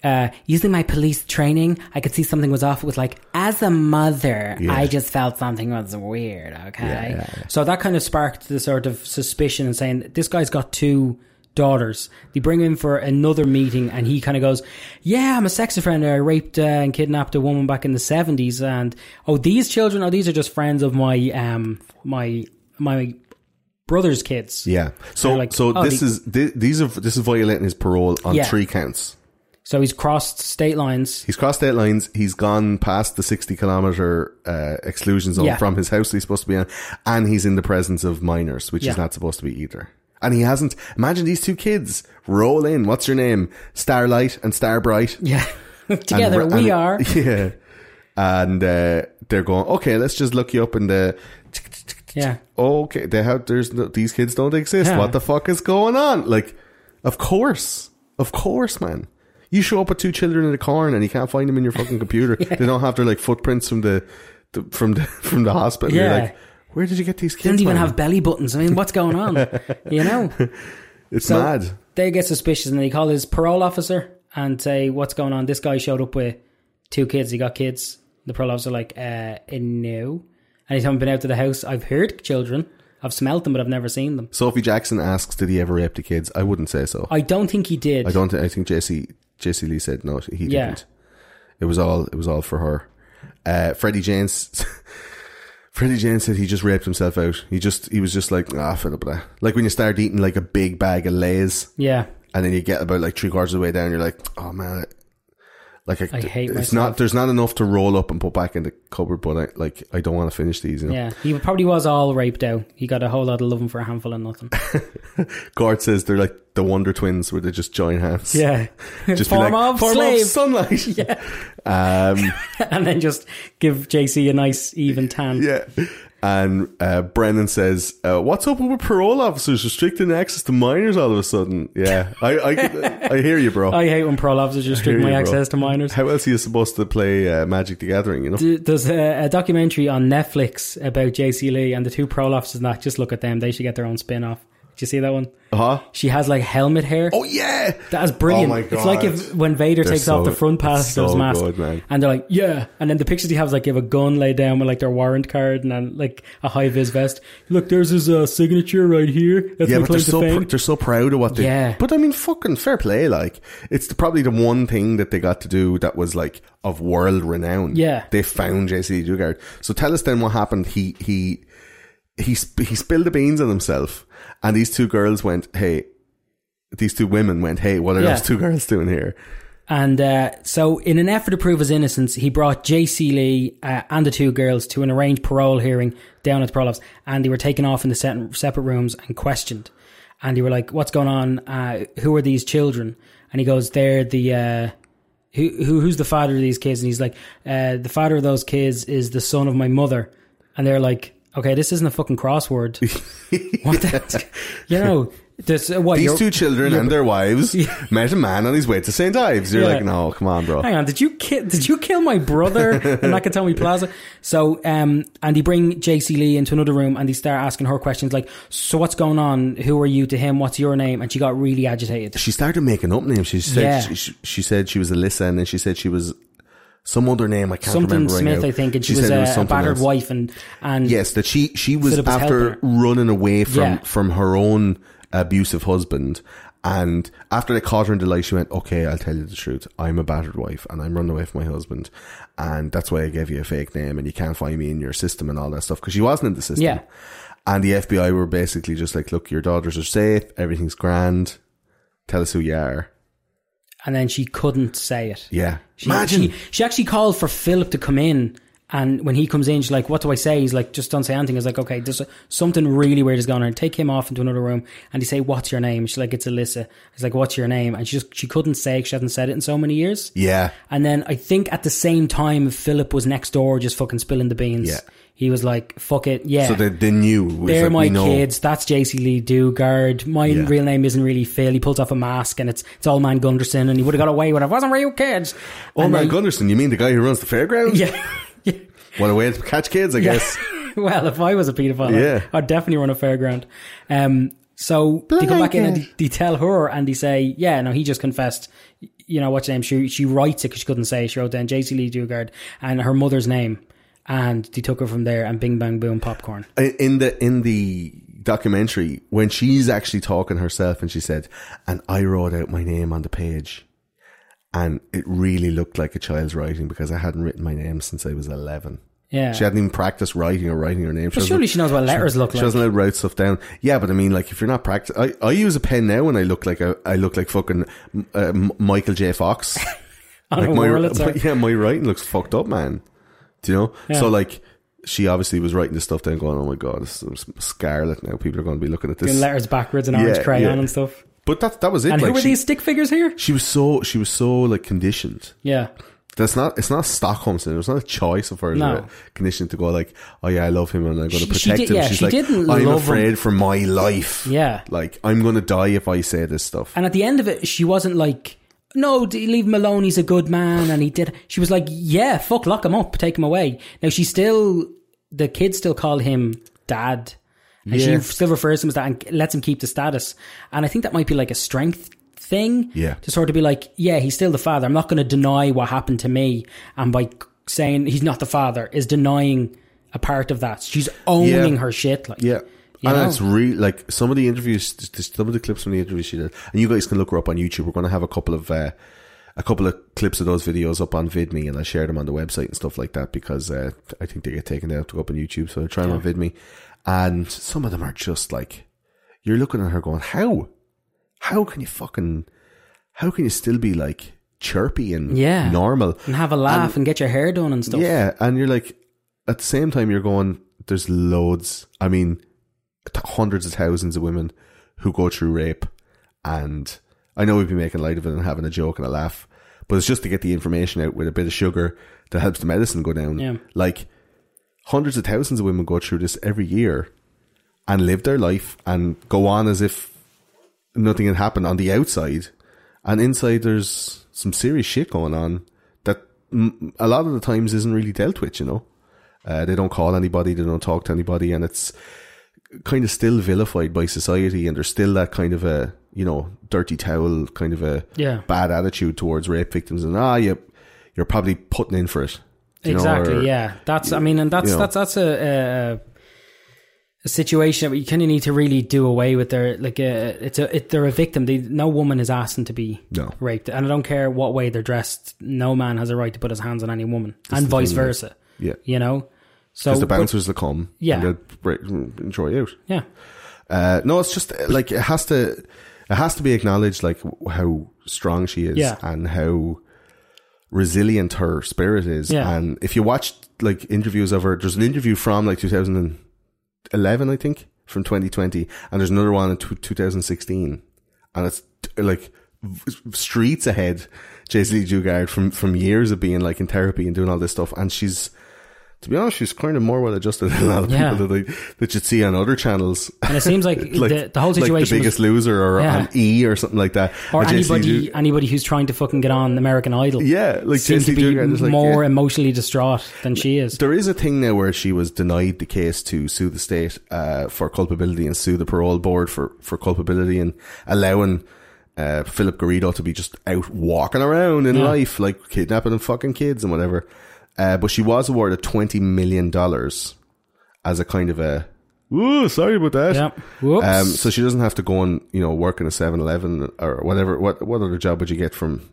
uh, using my police training. I could see something was off. It was like as a mother, Yeah. I just felt something was weird. Okay, yeah, yeah. so that kind of sparked the sort of suspicion and saying this guy's got two daughters. They bring him for another meeting, and he kind of goes, "Yeah, I'm a sex offender. I raped uh, and kidnapped a woman back in the '70s, and oh, these children, oh, these are just friends of my um my my brother's kids." Yeah. So, like, so oh, this is thi- these are this is violating his parole on Yeah. three counts. So he's crossed state lines. He's crossed state lines. He's gone past the 60 kilometer uh, exclusion zone Yeah. from his house he's supposed to be in. And he's in the presence of minors, which is Yeah. not supposed to be either. And he hasn't. Imagine these two kids roll in. What's your name? Starlight and Starbright. Yeah. Together ra- we and- are. Yeah. And uh, they're going, okay, let's just look you up in the. Yeah. Okay, they have. There's no, these kids don't exist. Yeah. What the fuck is going on? Like, of course, of course, man. You show up with two children in a corn and you can't find them in your fucking computer. They don't have their like footprints from the, the from the from the hospital. You're Yeah. like, where did you get these kids? Don't even man? have belly buttons. I mean, what's going on? you know? It's So mad. They get suspicious and they call his parole officer and say, What's going on? This guy showed up with two kids. He got kids. The parole officer like, uh, no. And he's haven't been out to the house. I've heard children. I've smelled them, but I've never seen them. Sophie Jackson asks, "Did he ever rape the kids?" I wouldn't say so. I don't think he did. I don't. I think Jesse Jaycee Lee said no. He Yeah. didn't. It was all it was all for her. Uh, Freddie James. Freddie James said he just raped himself out. He just he was just like ah, up with that. Like when you start eating like a big bag of Lay's, Yeah. and then you get about like three quarters of the way down, you're like, oh man, like I, I hate it's myself. not. There's not enough to roll up and put back in the cupboard, but I like I don't want to finish these. You know? Yeah. He probably was all raped out. He got a whole lot of loving for a handful of nothing. Gord says they're like the Wonder Twins, where they just join hands. Yeah. just be Form like of form slave. of sunlight. Yeah. Um, and then just give Jaycee a nice even tan. yeah. And uh, Brennan says, uh, "What's up with parole officers restricting access to minors all of a sudden?" Yeah, I I, I hear you, bro. I hate when parole officers restrict my you, access to minors. How else are you supposed to play uh, Magic the Gathering? You know, D- There's a, a documentary on Netflix about Jaycee Lee and the two parole officers that. Just look at them. They should get their own spin off. Did you see that one? huh? She has like helmet hair. Oh yeah, That is brilliant. Oh my It's like if when Vader They're takes so- off the front part it's of his so mask, good, man. and they're like, "Yeah," and then the pictures he has like, give a gun laid down with like their warrant card and then like a high vis vest. Look, there's his uh, signature right here. That's yeah, but they're so pr- they're so proud of what they. Yeah. But I mean, fucking fair play. Like it's the, probably the one thing that they got to do that was like of world renown. Yeah. they found Jaycee Dugard. So tell us then what happened. He he he sp- he spilled the beans on himself, and these two girls went, "Hey." These two women went, "Hey, what are Yeah. those two girls doing here?" And uh, so, in an effort to prove his innocence, he brought Jaycee Lee uh, and the two girls to an arranged parole hearing down at the parole office, and they were taken off in the set- separate rooms and questioned. And they were like, "What's going on? Uh, who are these children?" And he goes, "They're the." Uh, who, who who's the father of these kids? And he's like, uh, the father of those kids is the son of my mother. And they're like, okay, this isn't a fucking crossword. what the, you know, this, uh, what, These two children and their wives met a man on his way to St. Ives. You're Yeah. like, no, come on, bro. hang on, did you kill, did you kill my brother in Nakatomi Plaza? So, um, and they bring Jaycee Lee into another room and they start asking her questions like, so what's going on? Who are you to him? What's your name? And she got really agitated. She started making up names. She said Yeah. she, she, she said she was Alyssa, and then she said she was some other name. I can't Something remember right Smith, now. I think, and she, was said a, a battered else. wife and, and Yes, that she she was Philip after running away from Yeah. from her own abusive husband. And after they caught her in the lie, she went, "Okay, I'll tell you the truth. I'm a battered wife, and I'm running away from my husband, and that's why I gave you a fake name, and you can't find me in your system and all that stuff because she wasn't in the system." Yeah. And the FBI were basically just like, "Look, your daughters are safe. Everything's grand. Tell us who you are." And then she couldn't say it. Yeah, She, imagine. She, she actually called for Philip to come in. And when he comes in, she's like, what do I say? He's like, just don't say anything. He's like, okay, there's something really weird is going on. Take him off into another room. And he say, what's your name? She's like, it's Alyssa. He's like, what's your name? And she just, she couldn't say, 'cause she hadn't said it in so many years. yeah, And then I think at the same time, Philip was next door just fucking spilling the beans. Yeah. He was like, fuck it. Yeah. so they, they knew. They're like, my kids. That's Jaycee Lee Dugard. My Yeah. real name isn't really Phil. He pulls off a mask and it's it's old man Gunderson and he would have got away with it. if it wasn't real kids. Oh And man, they- Gunderson, you mean the guy who runs the fairground? Yeah. yeah. What a way to catch kids, I guess. well, if I was a paedophile, Yeah. I'd, I'd definitely run a fairground. Um, so they come back in and Blanket. they, they tell her and they say, yeah, no, he just confessed. You know, what's your name? She, she writes it because she couldn't say. it. She wrote down Jaycee Lee Dugard and her mother's name. And they took her from there and bing, bang, boom, popcorn. in the in the documentary when she's actually talking herself and she said and i wrote out my name on the page and it really looked like a child's writing because i hadn't written my name since i was 11 Yeah. she hadn't even practiced writing or writing her name she surely she knows what letters look like. she doesn't to write stuff down. Yeah, but I mean, like, if you're not practice, I, I use a pen now and I look like a, I look like fucking uh, Michael J. Fox. Like my, Wurlitzer. yeah, my writing looks fucked up, man. Do you know? Yeah. So like, she obviously was writing this stuff down, going, "Oh my god, this is scarlet now. People are going to be looking at Doing this." letters backwards and orange Yeah, crayon yeah. and stuff. But that that was it. And like, who were she, these stick figures here? she was so she was so like conditioned. Yeah. That's not. It's not Stockholm syndrome. It's not a choice of hers. No. Conditioned to go like, oh yeah, I love him and I'm going to protect she did- him. yeah, She's she like, didn't I'm love him. afraid for my life. Yeah. Like I'm going to die if I say this stuff. And at the end of it, she wasn't like, no, leave him alone. He's a good man. And he did. She was like, yeah, fuck, lock him up, take him away. Now she still, the kids still call him dad. And Yeah. she still refers to him as that and lets him keep the status. And I think that might be like a strength thing. Yeah. To sort of be like, yeah, he's still the father. I'm not going to deny what happened to me. And by saying he's not the father is denying a part of that. She's owning Yeah. her shit. Like, Yeah. You and know? it's really like some of the interviews, some of the clips from the interviews she did, and you guys can look her up on YouTube. We're going to have a couple of uh, a couple of clips of those videos up on VidMe, and I share them on the website and stuff like that because uh, I think they get taken down to go up on YouTube. So I try them on VidMe, and some of them are just like you're looking at her going, "How? How can you fucking? How can you still be like chirpy and Yeah. normal?" and have a laugh and, get your hair done and stuff. Yeah, and you're like, at the same time, you're going, there's loads, I mean, hundreds of thousands of women who go through rape. And I know we've been making light of it and having a joke and a laugh, but it's just to get the information out with a bit of sugar that helps the medicine go down. Yeah. Like, hundreds of thousands of women go through this every year and live their life and go on as if nothing had happened on the outside. And inside, there's some serious shit going on that a lot of the times isn't really dealt with, you know. Uh, they don't call anybody, they don't talk to anybody, and it's kind of still vilified by society, and there's still that kind of a, you know, dirty towel kind of a Yeah. bad attitude towards rape victims, and ah, you, you're probably putting in for it. you know, exactly. or- yeah, that's. I mean, and that's you know. that's that's a, a a situation that you kind of need to really do away with. Their like, a, it's a it, they're a victim. They, no woman is asking to be No. raped, and I don't care what way they're dressed. No man has a right to put his hands on any woman, and vice thing, versa. Yeah. You know. So Because the but- bouncers will come, Yeah. and they'll break, enjoy you out. yeah. Uh, no, it's just like it has to, it has to be acknowledged, like how strong she is Yeah. and how resilient her spirit is. Yeah. And if you watch like interviews of her, there's an interview from like 2011, I think, from 2020, and there's another one in t- 2016, and it's like v- streets ahead. Jaycee Lee Dugard from from years of being like in therapy and doing all this stuff, and she's. To be honest, she's kind of more well adjusted than a lot of Yeah. people that, I, that you'd see on other channels. And it seems like, the, the whole situation like the biggest loser or Yeah. on E or something like that. or And anybody anybody who's trying to fucking get on American Idol. yeah, like seems to be Dugard like, more yeah. emotionally distraught than she is. There is a thing now where she was denied the case to sue the state uh, for culpability and sue the parole board for, for culpability and allowing uh, Philip Garrido to be just out walking around in Yeah. life, like kidnapping and fucking kids and whatever. Uh, but she was awarded $20 million as a kind of a, ooh, sorry about that. Yeah. Whoops. Um, so she doesn't have to go and, you know, work in a 7-Eleven or whatever. What, what other job would you get from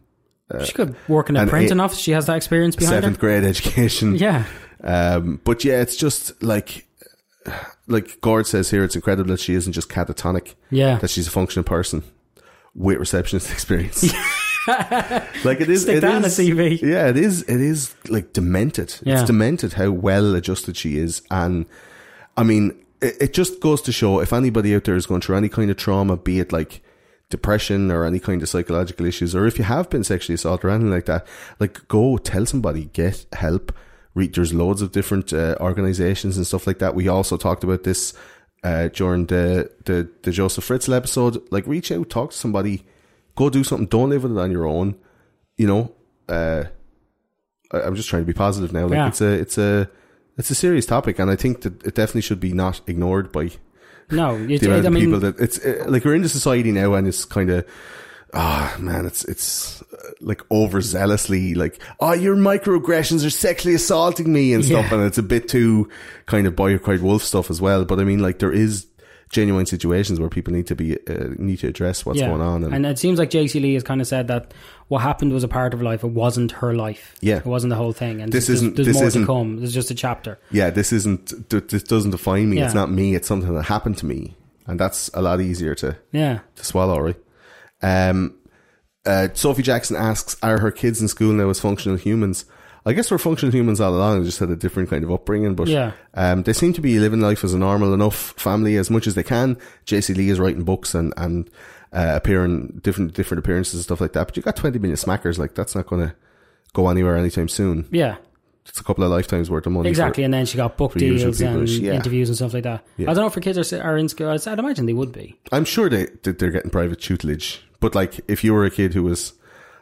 she could work in a uh, printing office. She has that experience behind seventh her. grade education? Yeah. Um, but yeah, it's just like, like Gord says here, it's incredible that she isn't just catatonic, Yeah. that she's a functional person with receptionist experience. like it is, Stick it that on a is- CV. Yeah, it is. It is like demented. Yeah. It's demented how well adjusted she is, and I mean, it, it just goes to show if anybody out there is going through any kind of trauma, be it like depression or any kind of psychological issues, or if you have been sexually assaulted or anything like that, like go tell somebody, get help. There's loads of different uh, organizations and stuff like that. We also talked about this uh, during the, the the Josef Fritzl episode. Like, reach out, talk to somebody, go do something. Don't live with it on your own. You know, uh, I- I'm just trying to be positive now. Like, Yeah. it's a it's a it's a serious topic, and I think that it definitely should be not ignored by No, you, the amount I mean, people that it's uh, like we're in the society now, and it's kind of. Ah man, it's it's uh, like overzealously like oh your microaggressions are sexually assaulting me and stuff, Yeah. and it's a bit too kind of boy cried wolf stuff as well. But I mean, like there is genuine situations where people need to be uh, need to address what's yeah. going on, and, And it seems like Jaycee Lee has kind of said that what happened was a part of life. It wasn't her life. Yeah. It wasn't the whole thing. And This there's, isn't- there's this more isn't- to come. There's just a chapter. yeah, this isn't this doesn't define me. It's not me. It's something that happened to me, and that's a lot easier to Yeah. to swallow, right? Um, uh, Sophie Jackson asks, "Are her kids in school now as functional humans?" I guess we're functional humans all along. Just had a different kind of upbringing, but Yeah. um, they seem to be living life as a normal enough family as much as they can. Jaycee Lee is writing books and and uh, appearing different different appearances and stuff like that. But you got twenty million smackers, like that's not going to go anywhere anytime soon. Yeah. It's a couple of lifetimes worth of money. for- Exactly. And then she got book deals and yeah. interviews and stuff like that. Yeah. I don't know if her kids are, are in school. I'd I'd imagine they would be. I'm sure they they're getting private tutelage, but like if you were a kid who was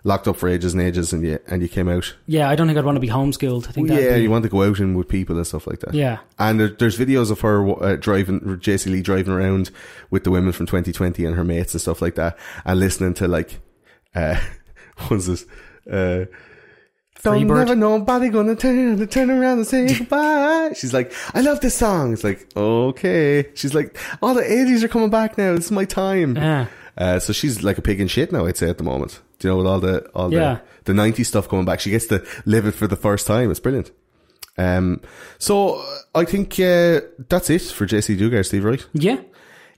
locked up for ages and ages and you and you came out, Yeah. I don't think I'd want to be homeschooled. I think that'd yeah, be, you want to go out and with people and stuff like that. Yeah. And there, there's videos of her uh, driving, Jaycee Lee driving around with the women from 2020 and her mates and stuff like that, and listening to like, uh, what was this? Uh, don't Freebird. never nobody gonna turn turn around and say goodbye. She's like, I love this song. It's like, okay. She's like, all the 80s are coming back now. This is my time. Yeah. Uh, so she's like a pig in shit now, I'd say, at the moment. Do you know, with all the, all Yeah. the, the 90s stuff coming back. She gets to live it for the first time. It's brilliant. Um, so I think, uh, that's it for Jaycee Dugard, Steve, right? Yeah.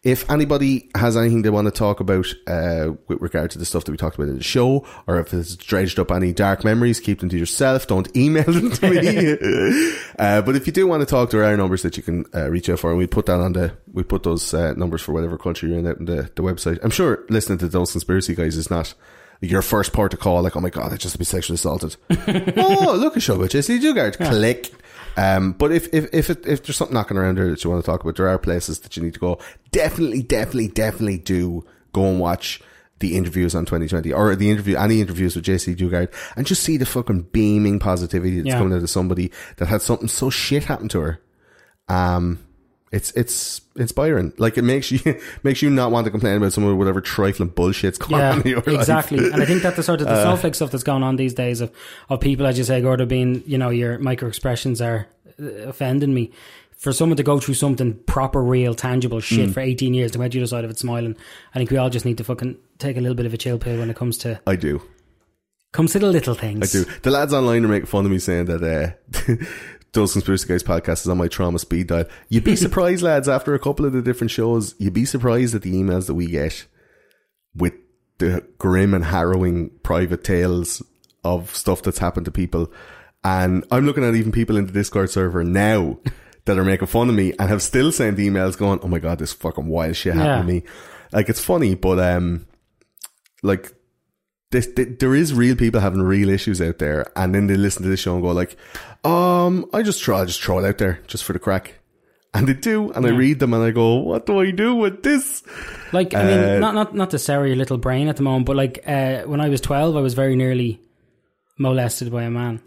If anybody has anything they want to talk about uh, with regard to the stuff that we talked about in the show, or if it's dredged up any dark memories, keep them to yourself. Don't email them to me. uh, but if you do want to talk, there are numbers that you can uh, reach out for, and we put that on the we put those uh, numbers for whatever country you're in out in the, the website. I'm sure listening to those conspiracy guys is not your first port of call. Like, oh my god, I just be sexually assaulted. oh, look a show about Jaycee Dugard. Click. Um, but if if if, it, if there's something knocking around there that you want to talk about, there are places that you need to go. Definitely, definitely, definitely do go and watch the interviews on 2020 or the interview, any interviews with Jaycee Dugard and just see the fucking beaming positivity that's Yeah. coming out of somebody that had something so shit happen to her. Um, it's, it's inspiring. Like it makes you, makes you not want to complain about some of whatever trifling bullshit's going Yeah, on in your life. exactly. and I think that the sort of Uh, the snowflake stuff that's going on these days of, of people, as you say, Gordo, being, you know, your micro expressions are uh, offending me. For someone to go through something proper, real, tangible shit Mm. for 18 years to come out the other side of it smiling, I think we all just need to fucking take a little bit of a chill pill when it comes to I do. comes to the little things. I do. The lads online are making fun of me saying that, uh, Those Conspiracy Guys podcast is on my trauma speed dial. You'd be surprised, lads, after a couple of the different shows, you'd be surprised at the emails that we get with the grim and harrowing private tales of stuff that's happened to people. And I'm looking at even people in the Discord server now that are making fun of me and have still sent emails going, Oh my God, this fucking wild shit happened to me. Like, it's funny, but, um, like, this, th- there is real people having real issues out there, and then they listen to this show and go like, "Um, I just try, I just throw it out there just for the crack," and they do, and I read them and I go, "What do I do with this?" Like, I Uh, mean, not not not to sour your little brain at the moment, but like uh, when I was twelve, I was very nearly molested by a man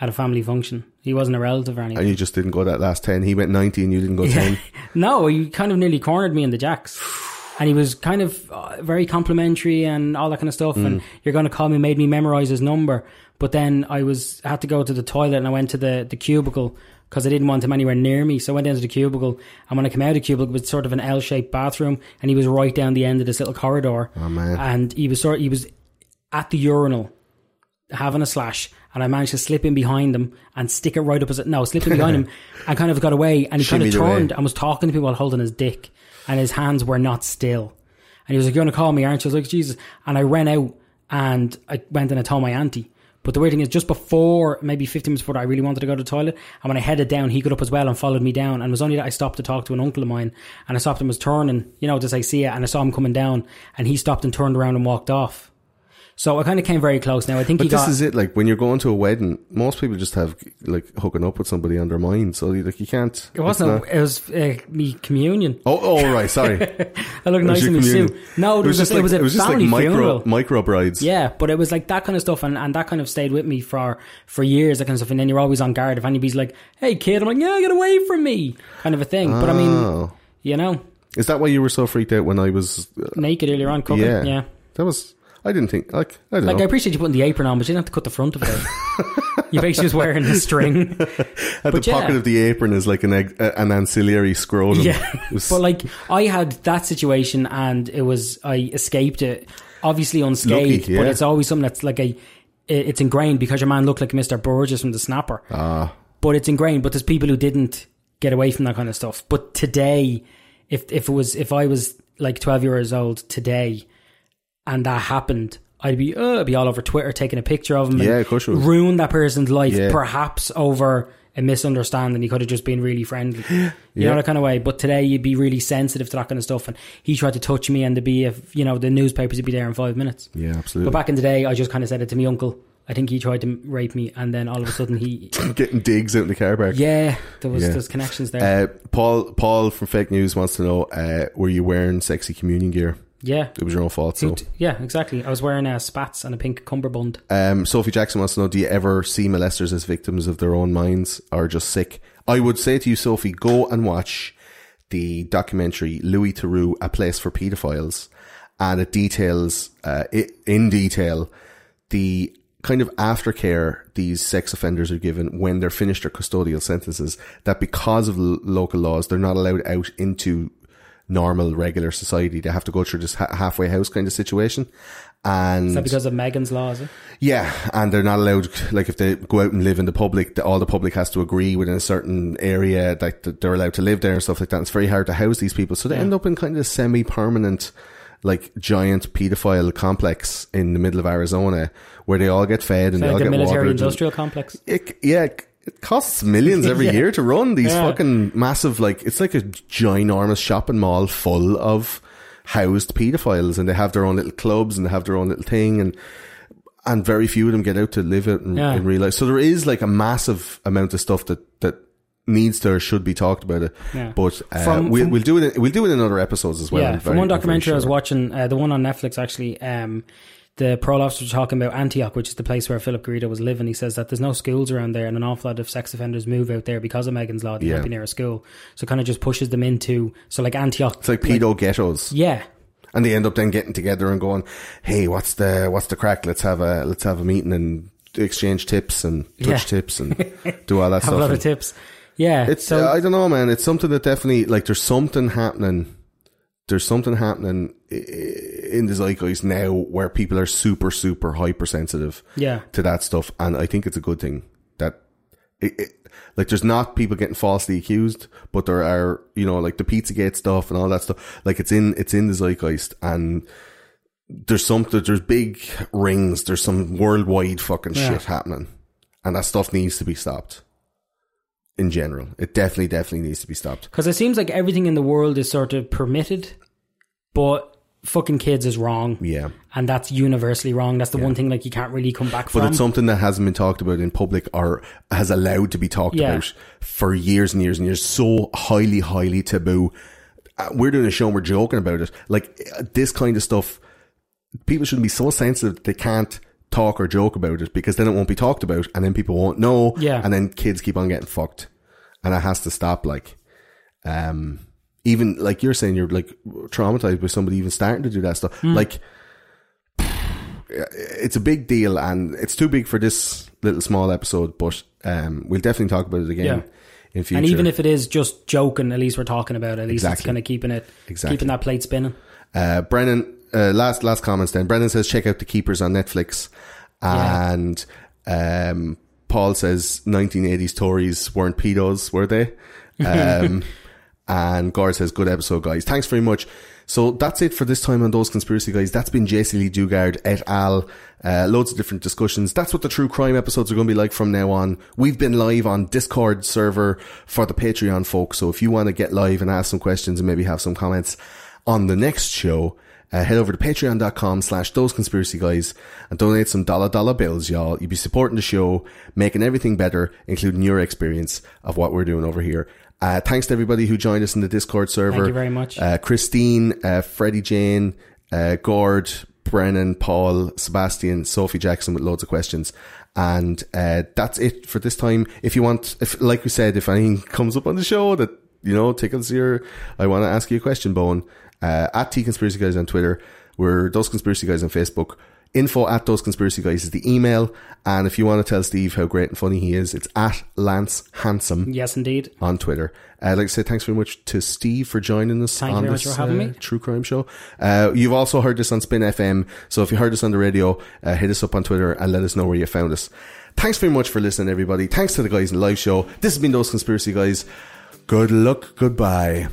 at a family function. He wasn't a relative or anything. And you just didn't go that last ten. He went ninety, and you didn't go ten. No, he kind of nearly cornered me in the jacks. And he was kind of uh, very complimentary and all that kind of stuff. And Mm. you're going to call me, made me memorize his number. But then I was had to go to the toilet and I went to the, the cubicle because I didn't want him anywhere near me. So I went into the cubicle. And when I came out of the cubicle, it was sort of an L shaped bathroom. And he was right down the end of this little corridor. Oh man, And he was sort he was at the urinal having a slash and I managed to slip in behind him and stick it right up his no, slip in behind him and kind of got away and he kind of Shimmied away. turned and was talking to people while holding his dick and his hands were not still. And he was like, You're gonna call me, aren't you? I was like, Jesus and I ran out and I went and I told my auntie. But the weird thing is, just before, maybe 15 minutes before, I really wanted to go to the toilet. And when I headed down, he got up as well and followed me down. And it was only that I stopped to talk to an uncle of mine. And I stopped him, was turning, you know, to say, see ya. And I saw him coming down. And he stopped and turned around and walked off. So I kind of came very close now. I think but this got. is it. Like when you're going to a wedding, most people just have like hooking up with somebody on their mind. So like you can't. it wasn't. It was uh, me communion. Oh, oh, right. Sorry. I look nice in my suit. No, it was, just a, like, it was it was just like micro funeral. micro brides. Yeah, but it was like that kind of stuff, and, and that kind of stayed with me for for years. That kind of stuff, and then you're always on guard if anybody's like, "Hey, kid," I'm like, "Yeah, get away from me," kind of a thing. But I mean, Oh. you know, Is that why you were so freaked out when I was? Uh, naked earlier on cooking. yeah, Yeah, That was. I didn't think like I don't like I appreciate you putting the apron on, but you didn't have to cut the front of it. out. you basically just wearing the string. At the yeah. pocket of the apron is like an egg, an ancillary scrotum. Yeah, but like I had that situation, and it was I escaped it, obviously unscathed. Lucky, But it's always something that's like a, it's ingrained because your man looked like Mister Burgess from the Snapper. Ah. but it's ingrained. But there's people who didn't get away from that kind of stuff. But today, if if it was if I was like 12 years old today, and that happened. I'd be, uh, I'd be all over Twitter taking a picture of him. and Yeah, of course. Ruin that person's life, Yeah. perhaps over a misunderstanding. He could have just been really friendly. You Yeah. know, that kind of way. But today you'd be really sensitive to that kind of stuff. And he tried to touch me and to be, a, you know, the newspapers would be there in five minutes. yeah, absolutely. But back in the day, I just kind of said it to my uncle. I think he tried to rape me. And then all of a sudden he, Getting digs out in the car park. yeah, there was, Yeah. there's connections there. Uh, Paul Paul from Fake News wants to know: uh, Were you wearing sexy communion gear? Yeah. It was your own fault. So, Yeah, exactly. I was wearing uh, spats and a pink cummerbund. um, Sophie Jackson wants to know: Do you ever see molesters as victims of their own minds or just sick? I would say to you, Sophie, go and watch the documentary Louis Theroux, A Place for Pedophiles, and it details uh, in detail the kind of aftercare these sex offenders are given when they're finished their custodial sentences. That because of l- local laws, they're not allowed out into normal, regular society. They have to go through this ha- halfway house kind of situation. And Is that because of Megan's law? It? Eh? yeah, and they're not allowed, like if they go out and live in the public, the, all the public has to agree within a certain area that, they're allowed to live there and stuff like that. And it's very hard to house these people. So they end up in kind of a semi-permanent, like giant pedophile complex in the middle of Arizona where they all get fed and they all the get military watered. industrial complex. it, yeah, it costs millions every Yeah. year to run these Yeah. fucking massive, like, it's like a ginormous shopping mall full of housed pedophiles and they have their own little clubs and they have their own little thing and, and very few of them get out to live it in, Yeah. in real life. So there is like a massive amount of stuff that, that needs to or should be talked about it. Yeah. But, uh, From- we'll, from- we'll do it, in, we'll do it in other episodes as well. yeah, from very- one documentary I was watching, uh, the one on Netflix actually, um, the parole officer was talking about Antioch, which is the place where Philip Garrido was living. He says that there's no schools around there, and an awful lot of sex offenders move out there because of Megan's law. They Yeah. can't be near a school, so it kind of just pushes them into so like Antioch. It's like pedo ghettos. yeah, and they end up then getting together and going, "Hey, what's the what's the crack? Let's have a let's have a meeting and exchange tips and touch Yeah. tips and do all that have stuff." a lot of tips. Yeah, It's so I don't know, man. It's something that definitely like there's something happening. There's something happening in the zeitgeist now where people are super super hypersensitive yeah, to that stuff, and I think it's a good thing that it, it like there's not people getting falsely accused, but there are you know like the Pizzagate stuff and all that stuff. Like it's in it's in the zeitgeist, and there's something there's big rings, there's some worldwide fucking Yeah. shit happening, and that stuff needs to be stopped. In general, it definitely definitely needs to be stopped. because it seems like everything in the world is sort of permitted, but fucking kids is wrong, Yeah. and that's universally wrong. That's the one thing like you can't really come back But from. But it's something that hasn't been talked about in public or has allowed to be talked Yeah. about for years and years and years. So highly, highly taboo. Uh, We're doing a show and we're joking about it. Like uh, this kind of stuff, people shouldn't be so sensitive that they can't talk or joke about it because then it won't be talked about and then people won't know. Yeah. And then kids keep on getting fucked. And it has to stop. Like, um, even like you're saying, you're like traumatized by somebody even starting to do that stuff. Hmm. Like, it's a big deal and it's too big for this little small episode, but um, we'll definitely talk about it again Yeah. in future. and even if it is just joking, at least we're talking about it. At least it's kind of keeping it, Exactly. keeping that plate spinning. uh, Brennan, uh, last last comments then. Brendan says check out the Keepers on Netflix, and um, Paul says 1980s Tories weren't pedos, were they? Um, and Gore says good episode, guys. Thanks very much. So that's it for this time on those conspiracy guys. That's been Jaycee Lee Dugard et al. Uh, loads of different discussions. That's what the true crime episodes are going to be like from now on. We've been live on Discord server for the Patreon folks. So if you want to get live and ask some questions and maybe have some comments on the next show, uh, head over to patreon.com slash those conspiracy guys and donate some dollar dollar bills, y'all. You'll be supporting the show, making everything better, including your experience of what we're doing over here. Uh, thanks to everybody who joined us in the Discord server. Thank you very much. Uh, Christine, uh, Freddie Jane, uh, Gord, Brennan, Paul, Sebastian, Sophie Jackson with loads of questions. And, uh, that's it for this time. If you want, if, like we said, if anything comes up on the show that, you know, tickles your, I want to ask you a question, Bone, uh, at T Conspiracy Guys on Twitter. We're Those Conspiracy Guys on Facebook. Info at Those Conspiracy Guys is the email. And if you want to tell Steve how great and funny he is, it's at Lance Handsome Yes, indeed. on Twitter. Uh, I'd like to say thanks very much to Steve for joining us Thank on this much for having uh, me. true crime show. Uh, you've also heard this on Spin FM, so if you heard us on the radio, uh, hit us up on Twitter and let us know where you found us. Thanks very much for listening, everybody. Thanks to the guys in the live show. This has been those conspiracy guys. Good luck. Goodbye.